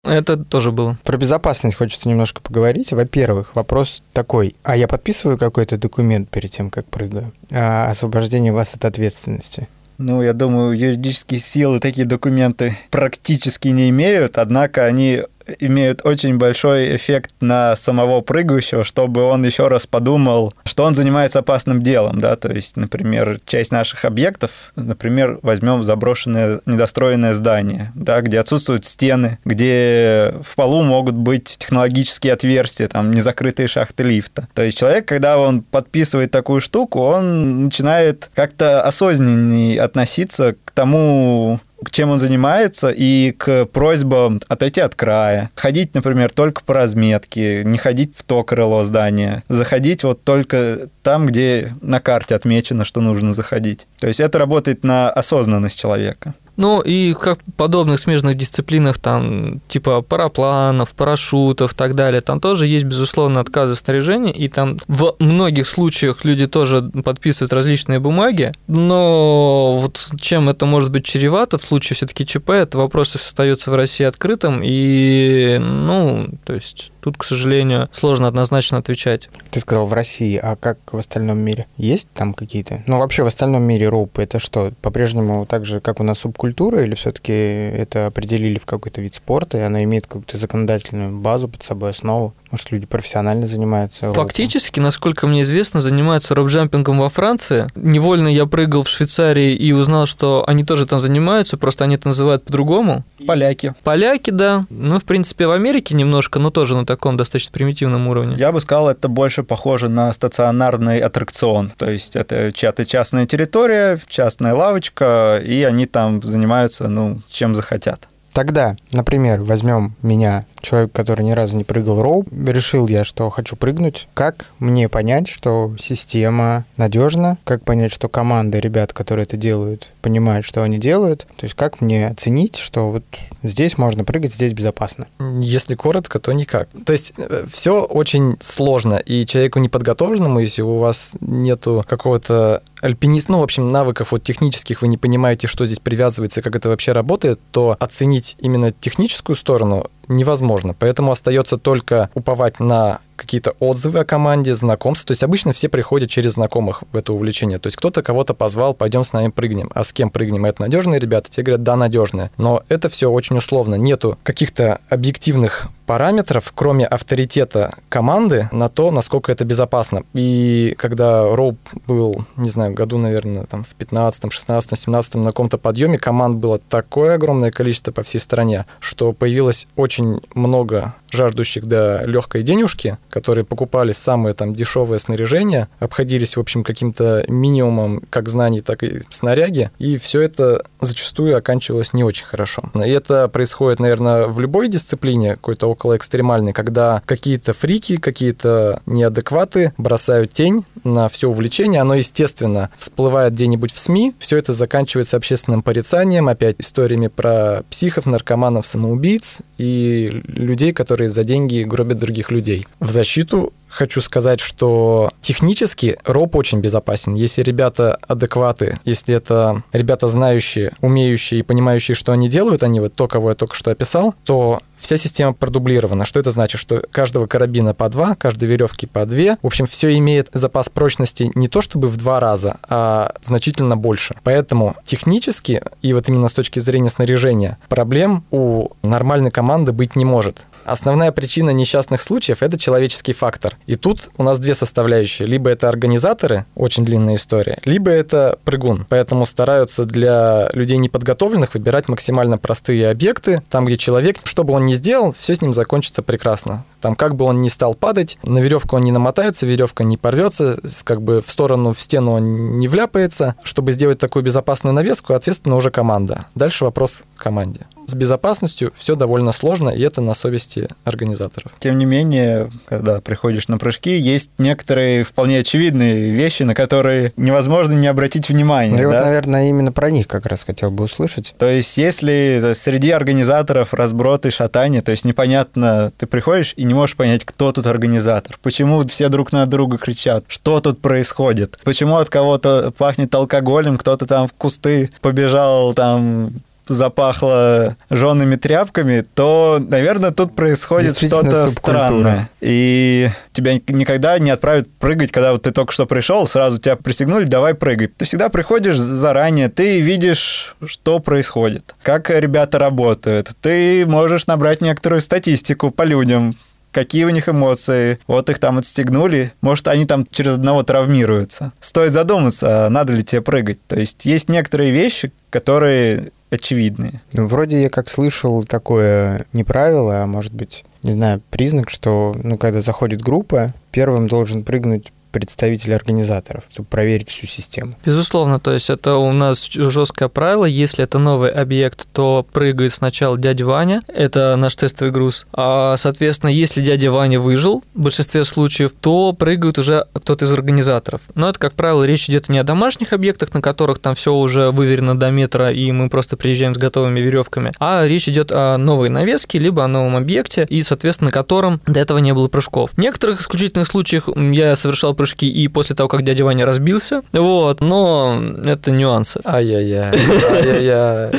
Это тоже было. Про безопасность хочется немножко поговорить. Во-первых, вопрос такой. А я подписываю какой-то документ перед тем, как прыгаю? А освобождение вас от ответственности. Ну, я думаю, юридические силы такие документы практически не имеют, однако они имеют очень большой эффект на самого прыгающего, чтобы он еще раз подумал, что он занимается опасным делом, да, то есть, например, часть наших объектов, например, возьмем заброшенное недостроенное здание, да, где отсутствуют стены, где в полу могут быть технологические отверстия, там, незакрытые шахты лифта. То есть человек, когда он подписывает такую штуку, он начинает как-то осознаннее относиться к тому, чем он занимается, и к просьбам отойти от края, ходить, например, только по разметке, не ходить в то крыло здания, заходить вот только там, где на карте отмечено, что нужно заходить. То есть это работает на осознанность человека. Ну и как в подобных смежных дисциплинах, там, типа парапланов, парашютов и так далее, там тоже есть, безусловно, отказы в снаряжении, и там в многих случаях люди тоже подписывают различные бумаги, но вот чем это может быть чревато в случае все-таки ЧП, это вопрос остается в России открытым, и, ну, то есть тут, к сожалению, сложно однозначно отвечать. Ты сказал в России, а как в остальном мире? Есть там какие-то? Ну, вообще в остальном мире роупы это что? По-прежнему так же, как у нас субкультура культура, или все-таки это определили в какой-то вид спорта, и она имеет какую-то законодательную базу под собой, основу? Может, люди профессионально занимаются? Фактически, насколько мне известно, занимаются робджампингом во Франции. Невольно я прыгал в Швейцарии и узнал, что они тоже там занимаются, просто они это называют по-другому. Поляки. Поляки, да. Ну, в принципе, в Америке немножко, но тоже на таком достаточно примитивном уровне. Я бы сказал, это больше похоже на стационарный аттракцион. То есть это чья-то частная территория, частная лавочка, и они там занимаются, ну, чем захотят. Тогда, например, возьмем меня человек, который ни разу не прыгал роуп, решил я, что хочу прыгнуть. Как мне понять, что система надежна? Как понять, что команда ребят, которые это делают, понимают, что они делают? То есть как мне оценить, что вот здесь можно прыгать, здесь безопасно? Если коротко, то никак. То есть э, все очень сложно, и человеку неподготовленному, если у вас нету какого-то альпинист, ну, в общем, навыков вот технических, вы не понимаете, что здесь привязывается, как это вообще работает, то оценить именно техническую сторону невозможно. Поэтому остается только уповать на какие-то отзывы о команде, знакомства. То есть обычно все приходят через знакомых в это увлечение. То есть кто-то кого-то позвал, пойдем с нами прыгнем. А с кем прыгнем? Это надежные ребята? Те говорят, да, надежные. Но это все очень условно. Нету каких-то объективных параметров, кроме авторитета команды, на то, насколько это безопасно. И когда Роуп был, не знаю, году, наверное, там в 15, 16, 17 на каком-то подъеме, команд было такое огромное количество по всей стране, что появилось очень много жаждущих до легкой денежки, которые покупали самое там дешевое снаряжение, обходились, в общем, каким-то минимумом как знаний, так и снаряги, и все это зачастую оканчивалось не очень хорошо. И это происходит, наверное, в любой дисциплине, какой-то около экстремальной, когда какие-то фрики, какие-то неадекваты бросают тень на все увлечение, оно, естественно, всплывает где-нибудь в СМИ, все это заканчивается общественным порицанием, опять историями про психов, наркоманов, самоубийц и людей, которые за деньги гробят других людей. В защиту хочу сказать, что технически роп очень безопасен. Если ребята адекваты, если это ребята знающие, умеющие и понимающие, что они делают, они вот то, кого я только что описал, то вся система продублирована. Что это значит? Что каждого карабина по два, каждой веревки по две. В общем, все имеет запас прочности не то чтобы в два раза, а значительно больше. Поэтому технически, и вот именно с точки зрения снаряжения, проблем у нормальной команды быть не может. Основная причина несчастных случаев – это человеческий фактор. И тут у нас две составляющие. Либо это организаторы, очень длинная история, либо это прыгун. Поэтому стараются для людей неподготовленных выбирать максимально простые объекты, там, где человек, что бы он ни сделал, все с ним закончится прекрасно. Там, как бы он ни стал падать, на веревку он не намотается, веревка не порвется, как бы в сторону, в стену он не вляпается. Чтобы сделать такую безопасную навеску, ответственно уже команда. Дальше вопрос к команде. С безопасностью все довольно сложно, и это на совести организаторов. Тем не менее, когда приходишь на прыжки, есть некоторые вполне очевидные вещи, на которые невозможно не обратить внимания. Ну, да? вот, наверное, именно про них как раз хотел бы услышать. То есть, если среди организаторов разброд и шатание, то есть непонятно, ты приходишь и не можешь понять, кто тут организатор, почему все друг на друга кричат, что тут происходит, почему от кого-то пахнет алкоголем, кто-то там в кусты побежал там запахло жжеными тряпками, то, наверное, тут происходит что-то странное. И тебя никогда не отправят прыгать, когда вот ты только что пришел, сразу тебя пристегнули, давай прыгай. Ты всегда приходишь заранее, ты видишь, что происходит, как ребята работают. Ты можешь набрать некоторую статистику по людям, какие у них эмоции, вот их там отстегнули, может, они там через одного травмируются. Стоит задуматься, надо ли тебе прыгать. То есть есть некоторые вещи, которые очевидные. Ну, вроде я как слышал такое не правило, а может быть, не знаю, признак, что, ну, когда заходит группа, первым должен прыгнуть представитель организаторов, чтобы проверить всю систему. Безусловно, то есть это у нас жесткое правило, если это новый объект, то прыгает сначала дядя Ваня, это наш тестовый груз, а, соответственно, если дядя Ваня выжил, в большинстве случаев, то прыгает уже кто-то из организаторов. Но это, как правило, речь идет не о домашних объектах, на которых там все уже выверено до метра, и мы просто приезжаем с готовыми веревками, а речь идет о новой навеске, либо о новом объекте, и, соответственно, на котором до этого не было прыжков. В некоторых исключительных случаях я совершал прыжки и после того, как дядя Ваня разбился, вот, но это нюансы. Ай-яй-яй, [laughs] ай-яй-яй.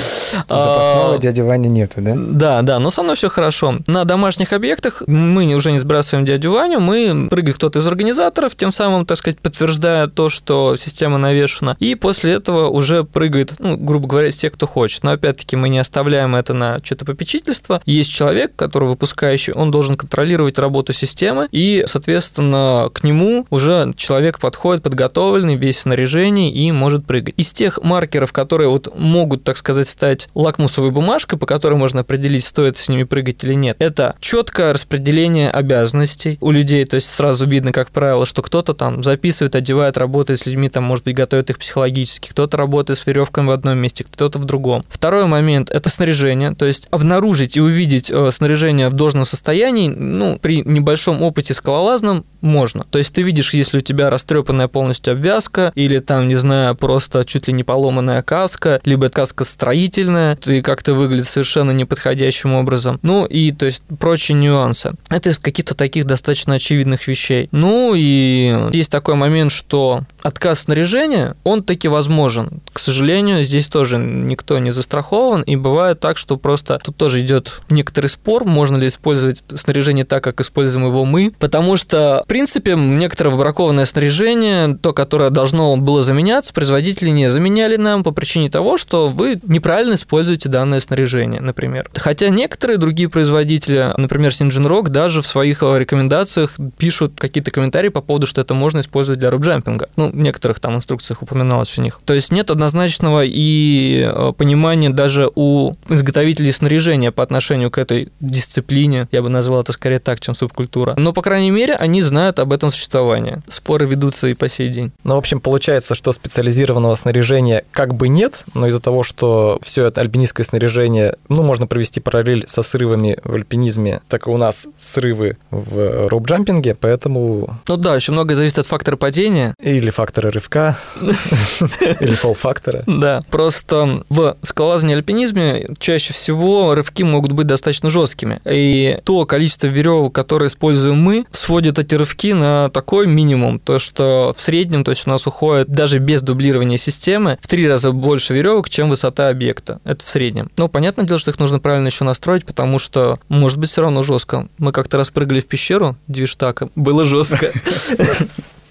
Запасного дяди Вани нету, да? Да, да, но со мной все хорошо. На домашних объектах мы уже не сбрасываем дядю Ваню, мы прыгает кто-то из организаторов, тем самым, так сказать, подтверждая то, что система навешена, и после этого уже прыгает, ну, грубо говоря, те, кто хочет. Но опять-таки мы не оставляем это на что-то попечительство. Есть человек, который выпускающий, он должен контролировать работу системы, и, соответственно, к нему уже человек подходит подготовленный, весь в снаряжении и может прыгать. Из тех маркеров, которые вот могут, так сказать, стать лакмусовой бумажкой, по которой можно определить, стоит с ними прыгать или нет, это четкое распределение обязанностей у людей, то есть сразу видно, как правило, что кто-то там записывает, одевает, работает с людьми, там, может быть, готовит их психологически, кто-то работает с веревками в одном месте, кто-то в другом. Второй момент – это снаряжение, то есть обнаружить и увидеть э, снаряжение в должном состоянии, ну, при небольшом опыте скалолазном можно. То есть ты видишь, если у тебя растрепанная полностью обвязка, или там, не знаю, просто чуть ли не поломанная каска, либо каска строительная, и как-то выглядит совершенно неподходящим образом. Ну и, то есть, прочие нюансы. Это из каких-то таких достаточно очевидных вещей. Ну и есть такой момент, что отказ снаряжения, он таки возможен. К сожалению, здесь тоже никто не застрахован, и бывает так, что просто тут тоже идет некоторый спор, можно ли использовать снаряжение так, как используем его мы, потому что, в принципе, некоторое выбракованное снаряжение, то, которое должно было заменяться, производители не заменяли нам по причине того, что вы неправильно используете данное снаряжение, например. Хотя некоторые другие производители, например, Sinjin Rock, даже в своих рекомендациях пишут какие-то комментарии по поводу, что это можно использовать для робджампинга. Ну, некоторых там инструкциях упоминалось у них. То есть нет однозначного и э, понимания даже у изготовителей снаряжения по отношению к этой дисциплине. Я бы назвал это скорее так, чем субкультура. Но, по крайней мере, они знают об этом существовании. Споры ведутся и по сей день. Ну, в общем, получается, что специализированного снаряжения как бы нет, но из-за того, что все это альпинистское снаряжение, ну, можно провести параллель со срывами в альпинизме, так и у нас срывы в роуп-джампинге, поэтому... Ну да, очень многое зависит от фактора падения. Или фактора рывка, [laughs] или фол-фактора. Да, просто в скалолазании альпинизме чаще всего рывки могут быть достаточно жесткими. И то количество веревок, которое используем мы, сводит эти рывки на такой минимум, то что в среднем, то есть у нас уходит даже без дублирования системы в три раза больше веревок, чем высота объекта. Это в среднем. Но понятное дело, что их нужно правильно еще настроить, потому что может быть все равно жестко. Мы как-то раз прыгали в пещеру Двиштака, было жестко. [laughs]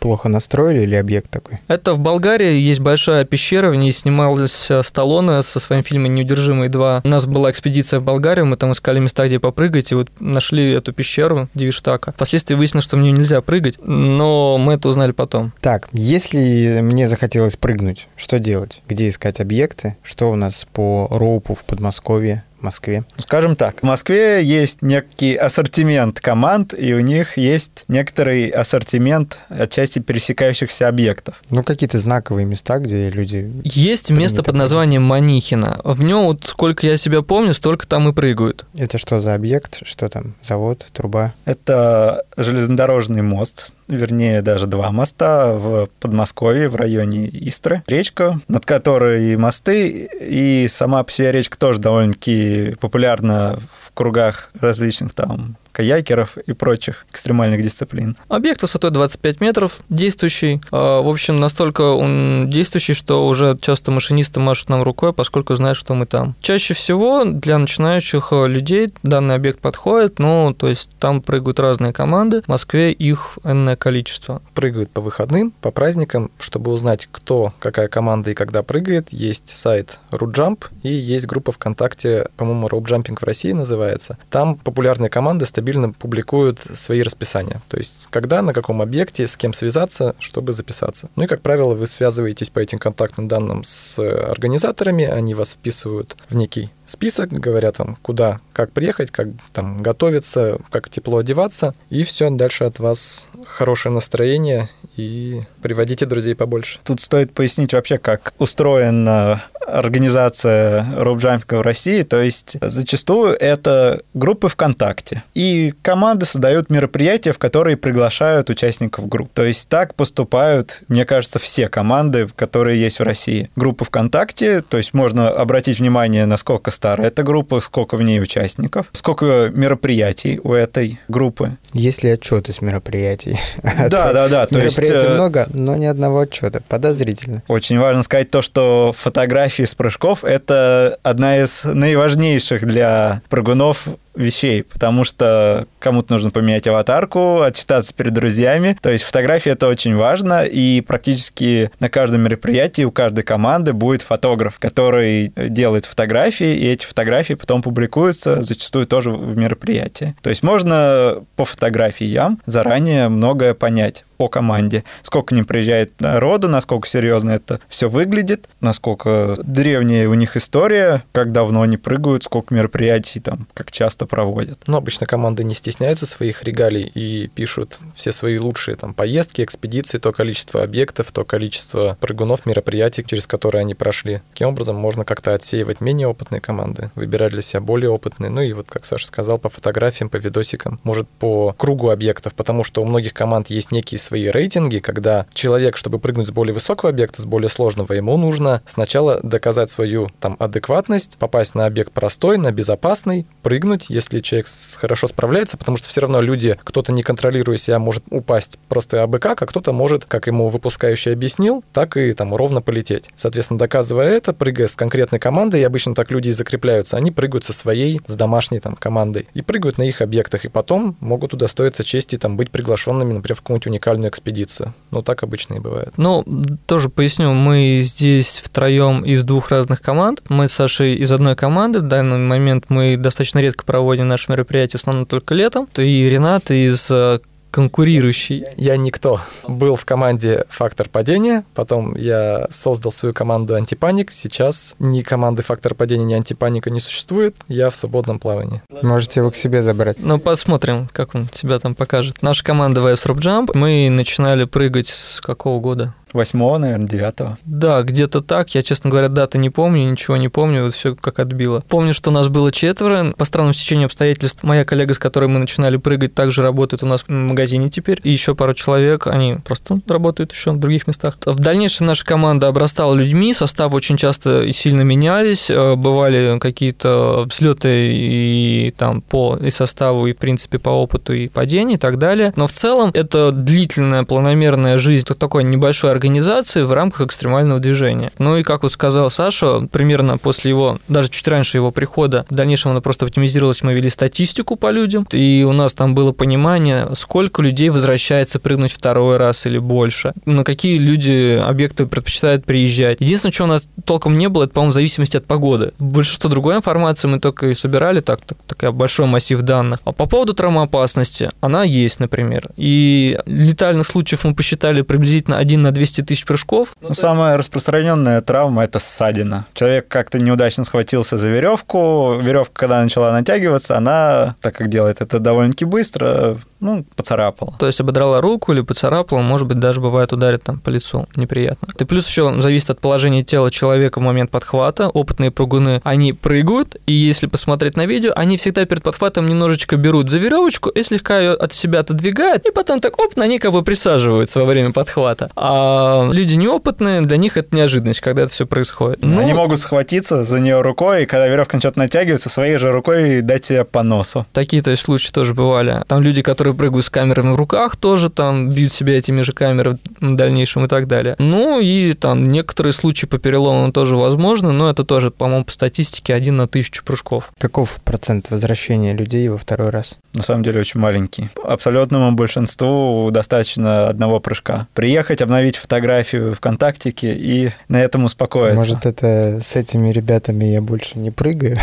плохо настроили или объект такой? Это в Болгарии есть большая пещера, в ней снималась Сталлоне со своим фильмом «Неудержимые 2». У нас была экспедиция в Болгарию, мы там искали места, где попрыгать, и вот нашли эту пещеру Дивиштака. Впоследствии выяснилось, что в нее нельзя прыгать, но мы это узнали потом. Так, если мне захотелось прыгнуть, что делать? Где искать объекты? Что у нас по роупу в Подмосковье? В Москве? Скажем так, в Москве есть некий ассортимент команд, и у них есть некоторый ассортимент отчасти пересекающихся объектов. Ну, какие-то знаковые места, где люди... Есть место под названием Манихина. В нем, вот сколько я себя помню, столько там и прыгают. Это что за объект? Что там? Завод? Труба? Это железнодорожный мост, вернее, даже два моста в Подмосковье, в районе Истры. Речка, над которой мосты, и сама по себе речка тоже довольно-таки популярна в кругах различных там каякеров и прочих экстремальных дисциплин. Объект высотой 25 метров, действующий. А, в общем, настолько он действующий, что уже часто машинисты машут нам рукой, поскольку знают, что мы там. Чаще всего для начинающих э, людей данный объект подходит, ну, то есть там прыгают разные команды, в Москве их энное количество. Прыгают по выходным, по праздникам, чтобы узнать, кто, какая команда и когда прыгает. Есть сайт RootJump и есть группа ВКонтакте, по-моему, Rope Jumping в России называется. Там популярные команды стабильно публикуют свои расписания. То есть, когда, на каком объекте, с кем связаться, чтобы записаться. Ну и, как правило, вы связываетесь по этим контактным данным с организаторами, они вас вписывают в некий список, говорят вам, куда, как приехать, как там готовиться, как тепло одеваться, и все, дальше от вас хорошее настроение и приводите друзей побольше. Тут стоит пояснить вообще, как устроена организация роуп-джампинга в России. То есть зачастую это группы ВКонтакте. И команды создают мероприятия, в которые приглашают участников групп. То есть так поступают, мне кажется, все команды, которые есть в России. Группа ВКонтакте, то есть можно обратить внимание, насколько старая эта группа, сколько в ней участников, сколько мероприятий у этой группы. Есть ли отчеты с мероприятий? [laughs] Да, да, да. Мероприятий э, много, но ни одного отчета. Подозрительно. Очень важно сказать то, что фотографии с прыжков – это одна из наиважнейших для прыгунов вещей, потому что кому-то нужно поменять аватарку, отчитаться перед друзьями. То есть фотография это очень важно, и практически на каждом мероприятии у каждой команды будет фотограф, который делает фотографии, и эти фотографии потом публикуются зачастую тоже в мероприятии. То есть можно по фотографиям заранее многое понять по команде. Сколько к ним приезжает народу, насколько серьезно это все выглядит, насколько древняя у них история, как давно они прыгают, сколько мероприятий там, как часто проводят. Но обычно команды не стесняются своих регалий и пишут все свои лучшие там поездки, экспедиции, то количество объектов, то количество прыгунов, мероприятий, через которые они прошли. Таким образом, можно как-то отсеивать менее опытные команды, выбирать для себя более опытные. Ну и вот, как Саша сказал, по фотографиям, по видосикам, может, по кругу объектов, потому что у многих команд есть некие свои рейтинги, когда человек, чтобы прыгнуть с более высокого объекта, с более сложного, ему нужно сначала доказать свою там адекватность, попасть на объект простой, на безопасный, прыгнуть, если человек хорошо справляется, потому что все равно люди, кто-то не контролируя себя, может упасть просто абы как, а кто-то может, как ему выпускающий объяснил, так и там ровно полететь. Соответственно, доказывая это, прыгая с конкретной командой, и обычно так люди и закрепляются, они прыгают со своей, с домашней там командой, и прыгают на их объектах, и потом могут удостоиться чести там быть приглашенными, например, в какую-нибудь уникальную уникальную экспедицию. Ну, так обычно и бывает. Ну, тоже поясню, мы здесь втроем из двух разных команд. Мы с Сашей из одной команды. В данный момент мы достаточно редко проводим наши мероприятия, в основном только летом. И Ренат из э, конкурирующий. Я никто. Был в команде «Фактор падения», потом я создал свою команду «Антипаник». Сейчас ни команды «Фактор падения», ни «Антипаника» не существует. Я в свободном плавании. Можете его к себе забрать. Ну, посмотрим, как он себя там покажет. Наша команда VS Rope Jump. Мы начинали прыгать с какого года? Восьмого, наверное, девятого. Да, где-то так. Я, честно говоря, даты не помню, ничего не помню, вот все как отбило. Помню, что у нас было четверо. По странному стечению обстоятельств, моя коллега, с которой мы начинали прыгать, также работает у нас в магазине теперь. И еще пару человек, они просто работают еще в других местах. В дальнейшем наша команда обрастала людьми, состав очень часто и сильно менялись. Э, бывали какие-то взлеты и там по и составу, и в принципе по опыту, и падений и так далее. Но в целом это длительная, планомерная жизнь такой небольшой организации в рамках экстремального движения. Ну и, как вот сказал Саша, примерно после его, даже чуть раньше его прихода, в дальнейшем она просто оптимизировалась, мы вели статистику по людям, и у нас там было понимание, сколько людей возвращается прыгнуть второй раз или больше, на какие люди, объекты предпочитают приезжать. Единственное, что у нас толком не было, это, по-моему, в зависимости от погоды. Большинство другой информации мы только и собирали, так, так, такой большой массив данных. А по поводу травмоопасности, она есть, например. И летальных случаев мы посчитали приблизительно 1 на 200 200 тысяч прыжков. Ну, самая распространенная травма – это ссадина. Человек как-то неудачно схватился за веревку, веревка, когда начала натягиваться, она, так как делает это довольно-таки быстро, ну, поцарапала. То есть ободрала руку или поцарапала, может быть, даже бывает ударит там по лицу, неприятно. И плюс еще зависит от положения тела человека в момент подхвата. Опытные прыгуны, они прыгают, и если посмотреть на видео, они всегда перед подхватом немножечко берут за веревочку и слегка ее от себя отодвигают, и потом так, оп, на ней как бы присаживаются во время подхвата. А люди неопытные, для них это неожиданность, когда это все происходит. Но... Они могут схватиться за нее рукой, и когда веревка начнет натягиваться, своей же рукой дать себе по носу. Такие, то есть, случаи тоже бывали. Там люди, которые которые прыгают с камерами в руках, тоже там бьют себя этими же камерами в дальнейшем и так далее. Ну и там некоторые случаи по переломам тоже возможны, но это тоже, по-моему, по статистике один на тысячу прыжков. Каков процент возвращения людей во второй раз? На самом деле очень маленький. Абсолютному большинству достаточно одного прыжка. Приехать, обновить фотографию ВКонтактике и на этом успокоиться. Может, это с этими ребятами я больше не прыгаю?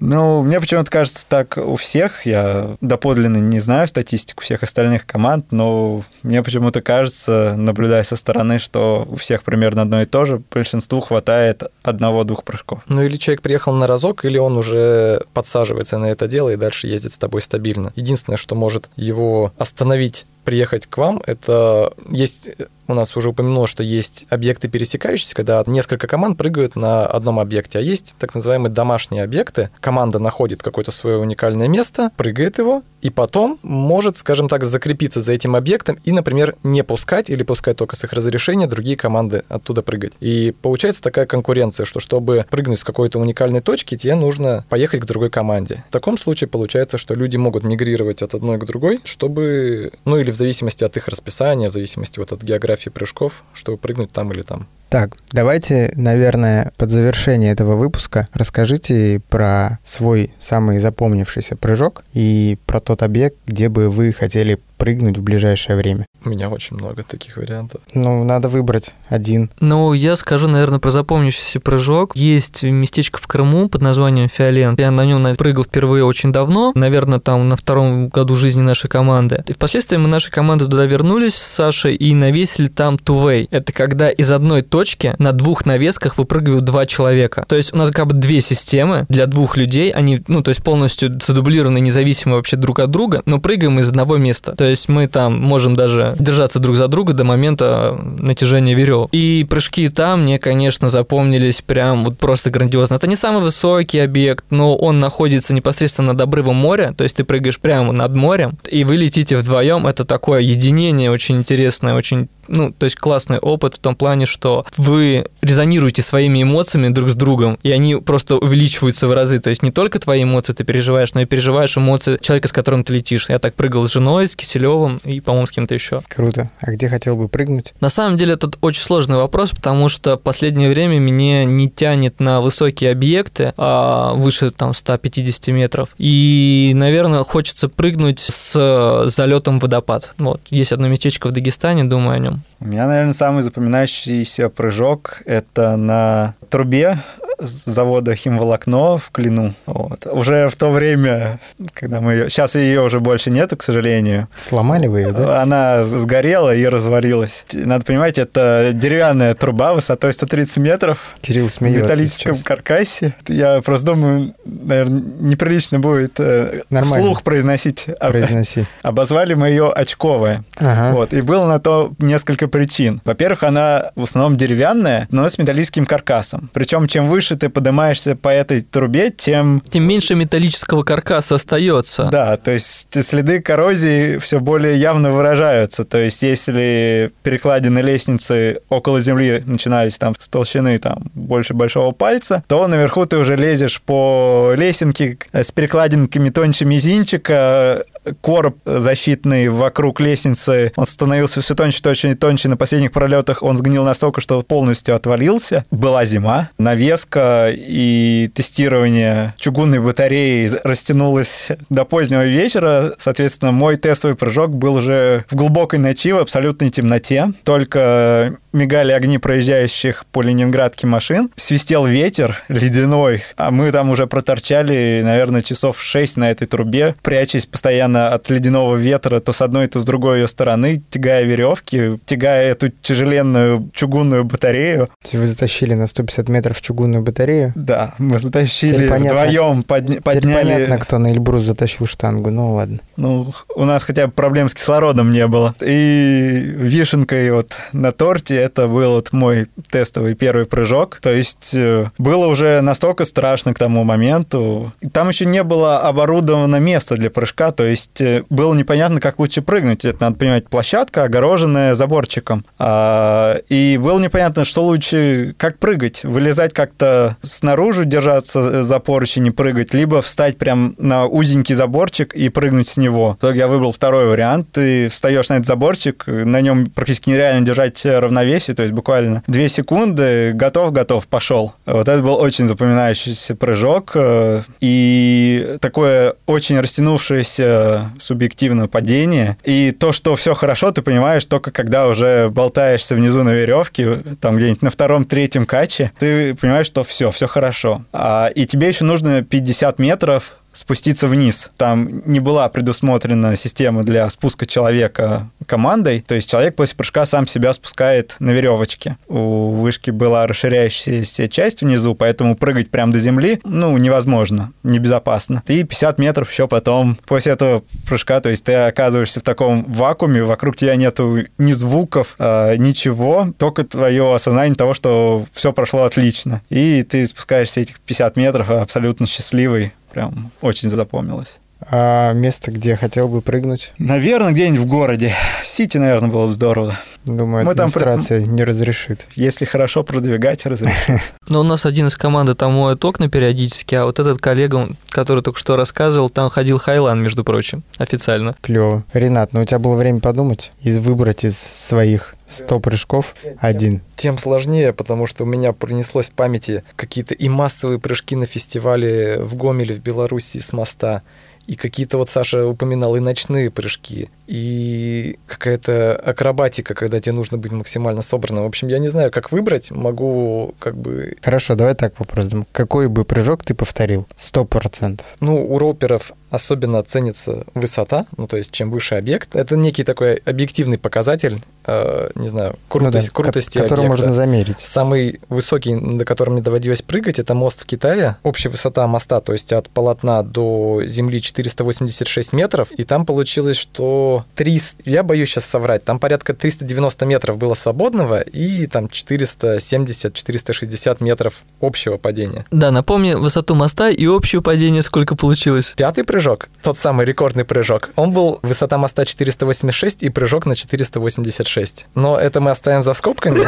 Ну, мне почему-то кажется так у всех. Я доподлинно не знаю статистику всех остальных команд, но мне почему-то кажется, наблюдая со стороны, что у всех примерно одно и то же. Большинству хватает одного-двух прыжков. Ну, или человек приехал на разок, или он уже подсаживается на это дело и дальше ездит с тобой стабильно. Единственное, что может его остановить приехать к вам, это есть у нас уже упомянуло, что есть объекты пересекающиеся, когда несколько команд прыгают на одном объекте, а есть так называемые домашние объекты. Команда находит какое-то свое уникальное место, прыгает его, и потом может, скажем так, закрепиться за этим объектом и, например, не пускать или пускать только с их разрешения другие команды оттуда прыгать. И получается такая конкуренция, что чтобы прыгнуть с какой-то уникальной точки, тебе нужно поехать к другой команде. В таком случае получается, что люди могут мигрировать от одной к другой, чтобы, ну или в зависимости от их расписания, в зависимости вот от географии прыжков, чтобы прыгнуть там или там. Так, давайте, наверное, под завершение этого выпуска расскажите про свой самый запомнившийся прыжок и про тот объект, где бы вы хотели прыгнуть в ближайшее время. У меня очень много таких вариантов. Ну, надо выбрать один. Ну, я скажу, наверное, про запомнившийся прыжок. Есть местечко в Крыму под названием Фиолент. Я на нем прыгал впервые очень давно, наверное, там на втором году жизни нашей команды. И впоследствии мы нашей команды туда вернулись с Сашей и навесили там тувей. Это когда из одной точки на двух навесках выпрыгивают два человека. То есть у нас как бы две системы для двух людей, они, ну, то есть полностью задублированы, независимо вообще друг от друга, но прыгаем из одного места. То есть мы там можем даже держаться друг за друга до момента натяжения веревок. И прыжки там мне, конечно, запомнились прям вот просто грандиозно. Это не самый высокий объект, но он находится непосредственно над обрывом моря, то есть ты прыгаешь прямо над морем, и вы летите вдвоем. Это такое единение очень интересное, очень ну, то есть классный опыт в том плане, что вы резонируете своими эмоциями друг с другом, и они просто увеличиваются в разы. То есть не только твои эмоции ты переживаешь, но и переживаешь эмоции человека, с которым ты летишь. Я так прыгал с женой, с Киселевым и, по-моему, с кем-то еще. Круто. А где хотел бы прыгнуть? На самом деле, это очень сложный вопрос, потому что в последнее время меня не тянет на высокие объекты, а выше там 150 метров. И, наверное, хочется прыгнуть с залетом в водопад. Вот. Есть одно местечко в Дагестане, думаю о нем. У меня, наверное, самый запоминающийся прыжок – это на трубе завода химволокно в Клину. Вот. Уже в то время, когда мы ее... Сейчас ее уже больше нету, к сожалению. Сломали вы ее, да? Она сгорела и развалилась. Надо понимать, это деревянная труба высотой 130 метров. Кирилл смеется В металлическом сейчас. каркасе. Я просто думаю, наверное, неприлично будет э, Нормально. вслух произносить. Произноси. [laughs] Обозвали мы ее очковая. Ага. Вот. И было на то несколько причин. Во-первых, она в основном деревянная, но с металлическим каркасом. Причем, чем выше ты поднимаешься по этой трубе, тем... Тем меньше металлического каркаса остается. Да, то есть следы коррозии все более явно выражаются. То есть если перекладины лестницы около земли начинались там с толщины там больше большого пальца, то наверху ты уже лезешь по лесенке с перекладинками тоньше мизинчика, короб защитный вокруг лестницы, он становился все тоньше, тоньше и тоньше. На последних пролетах он сгнил настолько, что полностью отвалился. Была зима, навеска и тестирование чугунной батареи растянулось до позднего вечера. Соответственно, мой тестовый прыжок был уже в глубокой ночи, в абсолютной темноте. Только мигали огни проезжающих по Ленинградке машин. Свистел ветер ледяной, а мы там уже проторчали, наверное, часов 6 на этой трубе, прячась постоянно от ледяного ветра то с одной, то с другой ее стороны, тягая веревки, тягая эту тяжеленную чугунную батарею. Вы затащили на 150 метров чугунную батарею? Да, мы затащили Теперь понятно. вдвоем, подня- подняли... понятно, кто на Эльбрус затащил штангу, ну ладно. Ну, у нас хотя бы проблем с кислородом не было. И вишенкой вот на торте это был вот мой тестовый первый прыжок. То есть э, было уже настолько страшно к тому моменту. Там еще не было оборудовано место для прыжка, то есть э, было непонятно, как лучше прыгнуть. Это, надо понимать, площадка, огороженная заборчиком. А, и было непонятно, что лучше, как прыгать. Вылезать как-то снаружи, держаться за поручень и прыгать, либо встать прям на узенький заборчик и прыгнуть с него. В итоге я выбрал второй вариант. Ты встаешь на этот заборчик, на нем практически нереально держать равновесие, то есть буквально две секунды, готов, готов, пошел. Вот это был очень запоминающийся прыжок э, и такое очень растянувшееся субъективное падение. И то, что все хорошо, ты понимаешь только когда уже болтаешься внизу на веревке, там где-нибудь на втором, третьем каче, ты понимаешь, что все, все хорошо. А, и тебе еще нужно 50 метров спуститься вниз. Там не была предусмотрена система для спуска человека командой, то есть человек после прыжка сам себя спускает на веревочке. У вышки была расширяющаяся часть внизу, поэтому прыгать прямо до земли, ну, невозможно, небезопасно. И 50 метров еще потом после этого прыжка, то есть ты оказываешься в таком вакууме, вокруг тебя нету ни звуков, э, ничего, только твое осознание того, что все прошло отлично. И ты спускаешься этих 50 метров абсолютно счастливый, прям очень запомнилось. А место, где хотел бы прыгнуть? Наверное, где-нибудь в городе. Сити, наверное, было бы здорово. Думаю, Мы там администрация не разрешит. Если хорошо продвигать, разрешит. [laughs] Но у нас один из команды там моет окна периодически, а вот этот коллега, который только что рассказывал, там ходил Хайлан, между прочим, официально. Клево. Ренат, ну у тебя было время подумать и выбрать из своих 100 прыжков один. Тем сложнее, потому что у меня пронеслось в памяти какие-то и массовые прыжки на фестивале в Гомеле в Беларуси с моста, и какие-то вот Саша упоминал и ночные прыжки, и какая-то акробатика, когда тебе нужно быть максимально собранным. В общем, я не знаю, как выбрать, могу как бы... Хорошо, давай так вопрос. Какой бы прыжок ты повторил? Сто процентов. Ну, у роперов особенно ценится высота, ну, то есть чем выше объект. Это некий такой объективный показатель, э, не знаю, крутость, ну да, крутости Который объекта. можно замерить. Самый высокий, на котором мне доводилось прыгать, это мост в Китае. Общая высота моста, то есть от полотна до земли 486 метров, и там получилось, что 300, я боюсь сейчас соврать, там порядка 390 метров было свободного и там 470-460 метров общего падения. Да, напомни высоту моста и общее падение сколько получилось. Пятый прыжок, тот самый рекордный прыжок, он был высота моста 486 и прыжок на 486. Но это мы оставим за скобками.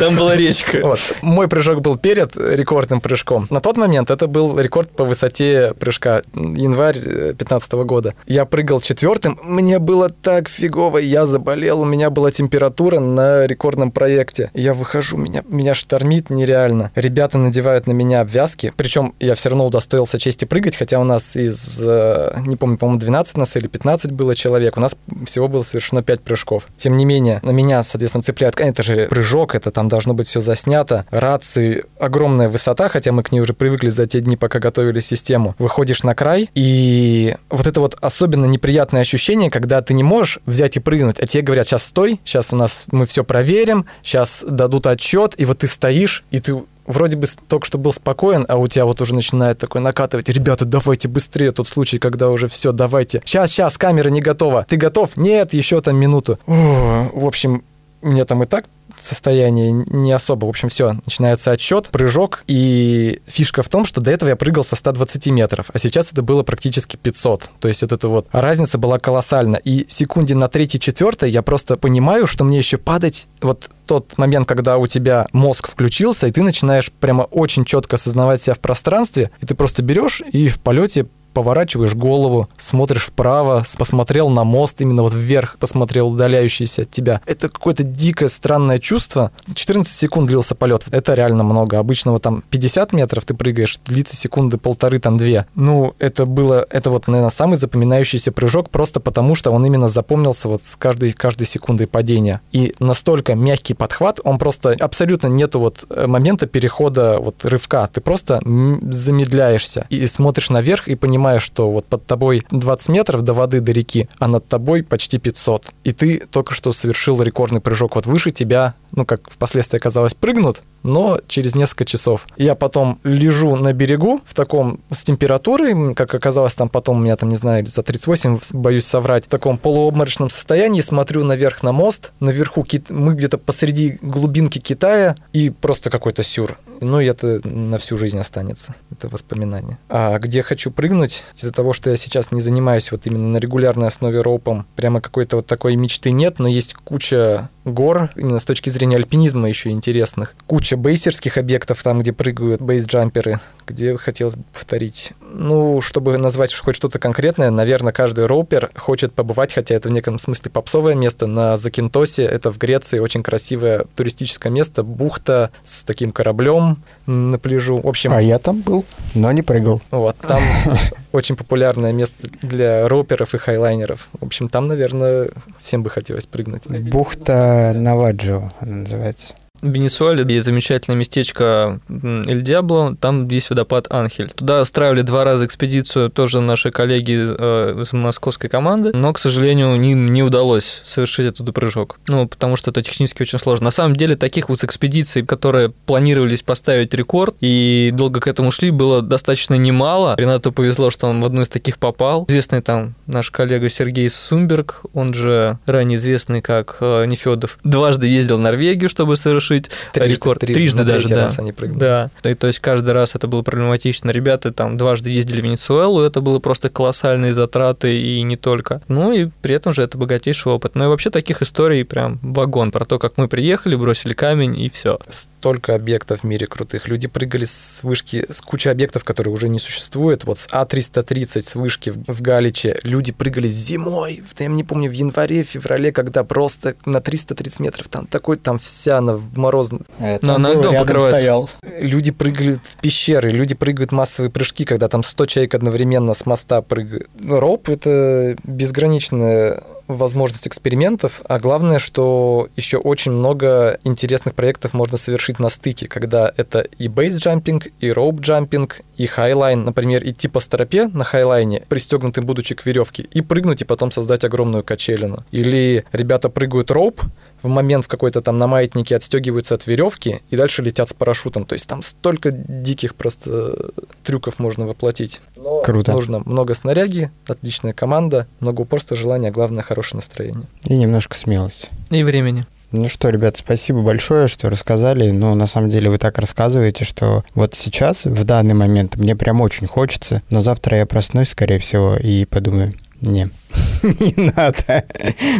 Там была речка. Мой прыжок был перед рекордным прыжком. На тот момент это был рекорд по высоте прыжка. Январь 2015 года. Я прыгал четвертым. Мне было так фигово. Я заболел. У меня была температура на рекордном проекте. Я выхожу, меня, меня штормит нереально. Ребята надевают на меня обвязки. Причем я все равно удостоился чести прыгать, хотя у нас из, э, не помню, по-моему, 12 нас или 15 было человек. У нас всего было совершено 5 прыжков. Тем не менее, на меня, соответственно, цепляют, это же прыжок, это там должно быть все заснято. Рации, огромная высота, хотя мы к ней уже привыкли за те дни, пока готовили систему. Выходишь на край, и вот это вот особенно неприятное ощущение, когда ты не можешь взять и прыгнуть, а тебе говорят, сейчас стой, сейчас у нас мы все проверим, сейчас дадут отчет, и вот ты стоишь, и ты вроде бы только что был спокоен, а у тебя вот уже начинает такой накатывать. Ребята, давайте быстрее. Тот случай, когда уже все, давайте. Сейчас, сейчас, камера не готова. Ты готов? Нет, еще там минуту. О, в общем, мне там и так состояние не особо. В общем, все, начинается отсчет, прыжок, и фишка в том, что до этого я прыгал со 120 метров, а сейчас это было практически 500. То есть это, это вот разница была колоссальна. И секунде на третьей, четвертой я просто понимаю, что мне еще падать вот тот момент, когда у тебя мозг включился, и ты начинаешь прямо очень четко осознавать себя в пространстве, и ты просто берешь и в полете поворачиваешь голову, смотришь вправо, посмотрел на мост, именно вот вверх посмотрел удаляющийся от тебя. Это какое-то дикое, странное чувство. 14 секунд длился полет. Это реально много. Обычного там 50 метров ты прыгаешь, длится секунды полторы, там две. Ну, это было, это вот, наверное, самый запоминающийся прыжок, просто потому что он именно запомнился вот с каждой, каждой секундой падения. И настолько мягкий подхват, он просто абсолютно нету вот э, момента перехода вот рывка. Ты просто замедляешься и смотришь наверх и понимаешь, что вот под тобой 20 метров до воды, до реки, а над тобой почти 500. И ты только что совершил рекордный прыжок. Вот выше тебя, ну, как впоследствии оказалось, прыгнут, но через несколько часов. Я потом лежу на берегу в таком с температурой, как оказалось, там потом у меня там, не знаю, за 38, боюсь соврать, в таком полуобморочном состоянии, смотрю наверх на мост, наверху кит... мы где-то посреди глубинки Китая, и просто какой-то сюр. Ну, и это на всю жизнь останется, это воспоминание. А где хочу прыгнуть, из-за того, что я сейчас не занимаюсь вот именно на регулярной основе роупом, прямо какой-то вот такой мечты нет, но есть куча гор, именно с точки зрения альпинизма еще интересных. Куча бейсерских объектов, там, где прыгают бейсджамперы, где хотелось бы повторить. Ну, чтобы назвать хоть что-то конкретное, наверное, каждый роупер хочет побывать, хотя это в неком смысле попсовое место, на Закинтосе, это в Греции, очень красивое туристическое место, бухта с таким кораблем на пляжу. В общем, А я там был, но не прыгал. вот, там [laughs] очень популярное место для роуперов и хайлайнеров. В общем, там, наверное, всем бы хотелось прыгнуть. Бухта Наваджо называется. Венесуэле есть замечательное местечко Эль Диабло, там есть водопад Анхель. Туда устраивали два раза экспедицию тоже наши коллеги э, из московской команды, но, к сожалению, не, не удалось совершить этот прыжок. Ну, потому что это технически очень сложно. На самом деле, таких вот экспедиций, которые планировались поставить рекорд и долго к этому шли, было достаточно немало. Ренату повезло, что он в одну из таких попал. Известный там наш коллега Сергей Сумберг, он же ранее известный как э, Нефедов, дважды ездил в Норвегию, чтобы совершить трижды, рекорд. Трижды, трижды даже, да. Раз они прыгнули. Да. И, то есть каждый раз это было проблематично. Ребята там дважды ездили в Венесуэлу, это было просто колоссальные затраты и не только. Ну и при этом же это богатейший опыт. Ну и вообще таких историй прям вагон про то, как мы приехали, бросили камень и все. Столько объектов в мире крутых. Люди прыгали с вышки, с кучей объектов, которые уже не существуют. Вот с А330 с вышки в Галиче люди прыгали зимой, я не помню, в январе, феврале, когда просто на 330 метров там такой, там вся на мороз. Это Но она дом покрывается. Стоял. Люди прыгали в пещеры, люди прыгают массовые прыжки, когда там 100 человек одновременно с моста прыгают. Rope — это безграничная возможность экспериментов, а главное, что еще очень много интересных проектов можно совершить на стыке, когда это и бейсджампинг, и роуп-джампинг, и хайлайн, например, идти по стропе на хайлайне, пристегнутым будучи к веревке, и прыгнуть, и потом создать огромную качелину. Или ребята прыгают rope, в момент в какой-то там на маятнике отстегиваются от веревки и дальше летят с парашютом. То есть там столько диких просто трюков можно воплотить. Но Круто. Нужно много снаряги, отличная команда, много упорства, желания, главное хорошее настроение. И немножко смелости. И времени. Ну что, ребят, спасибо большое, что рассказали. Ну, на самом деле, вы так рассказываете, что вот сейчас, в данный момент, мне прям очень хочется, но завтра я проснусь, скорее всего, и подумаю, не, [laughs] не надо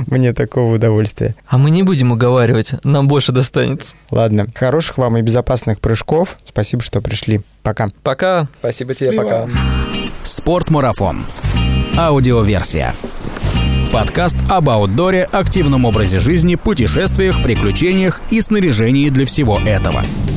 мне такого удовольствия. А мы не будем уговаривать, нам больше достанется. Ладно, хороших вам и безопасных прыжков. Спасибо, что пришли. Пока. Пока. Спасибо тебе, пока. Спортмарафон. Аудиоверсия. Подкаст об аутдоре, активном образе жизни, путешествиях, приключениях и снаряжении для всего этого –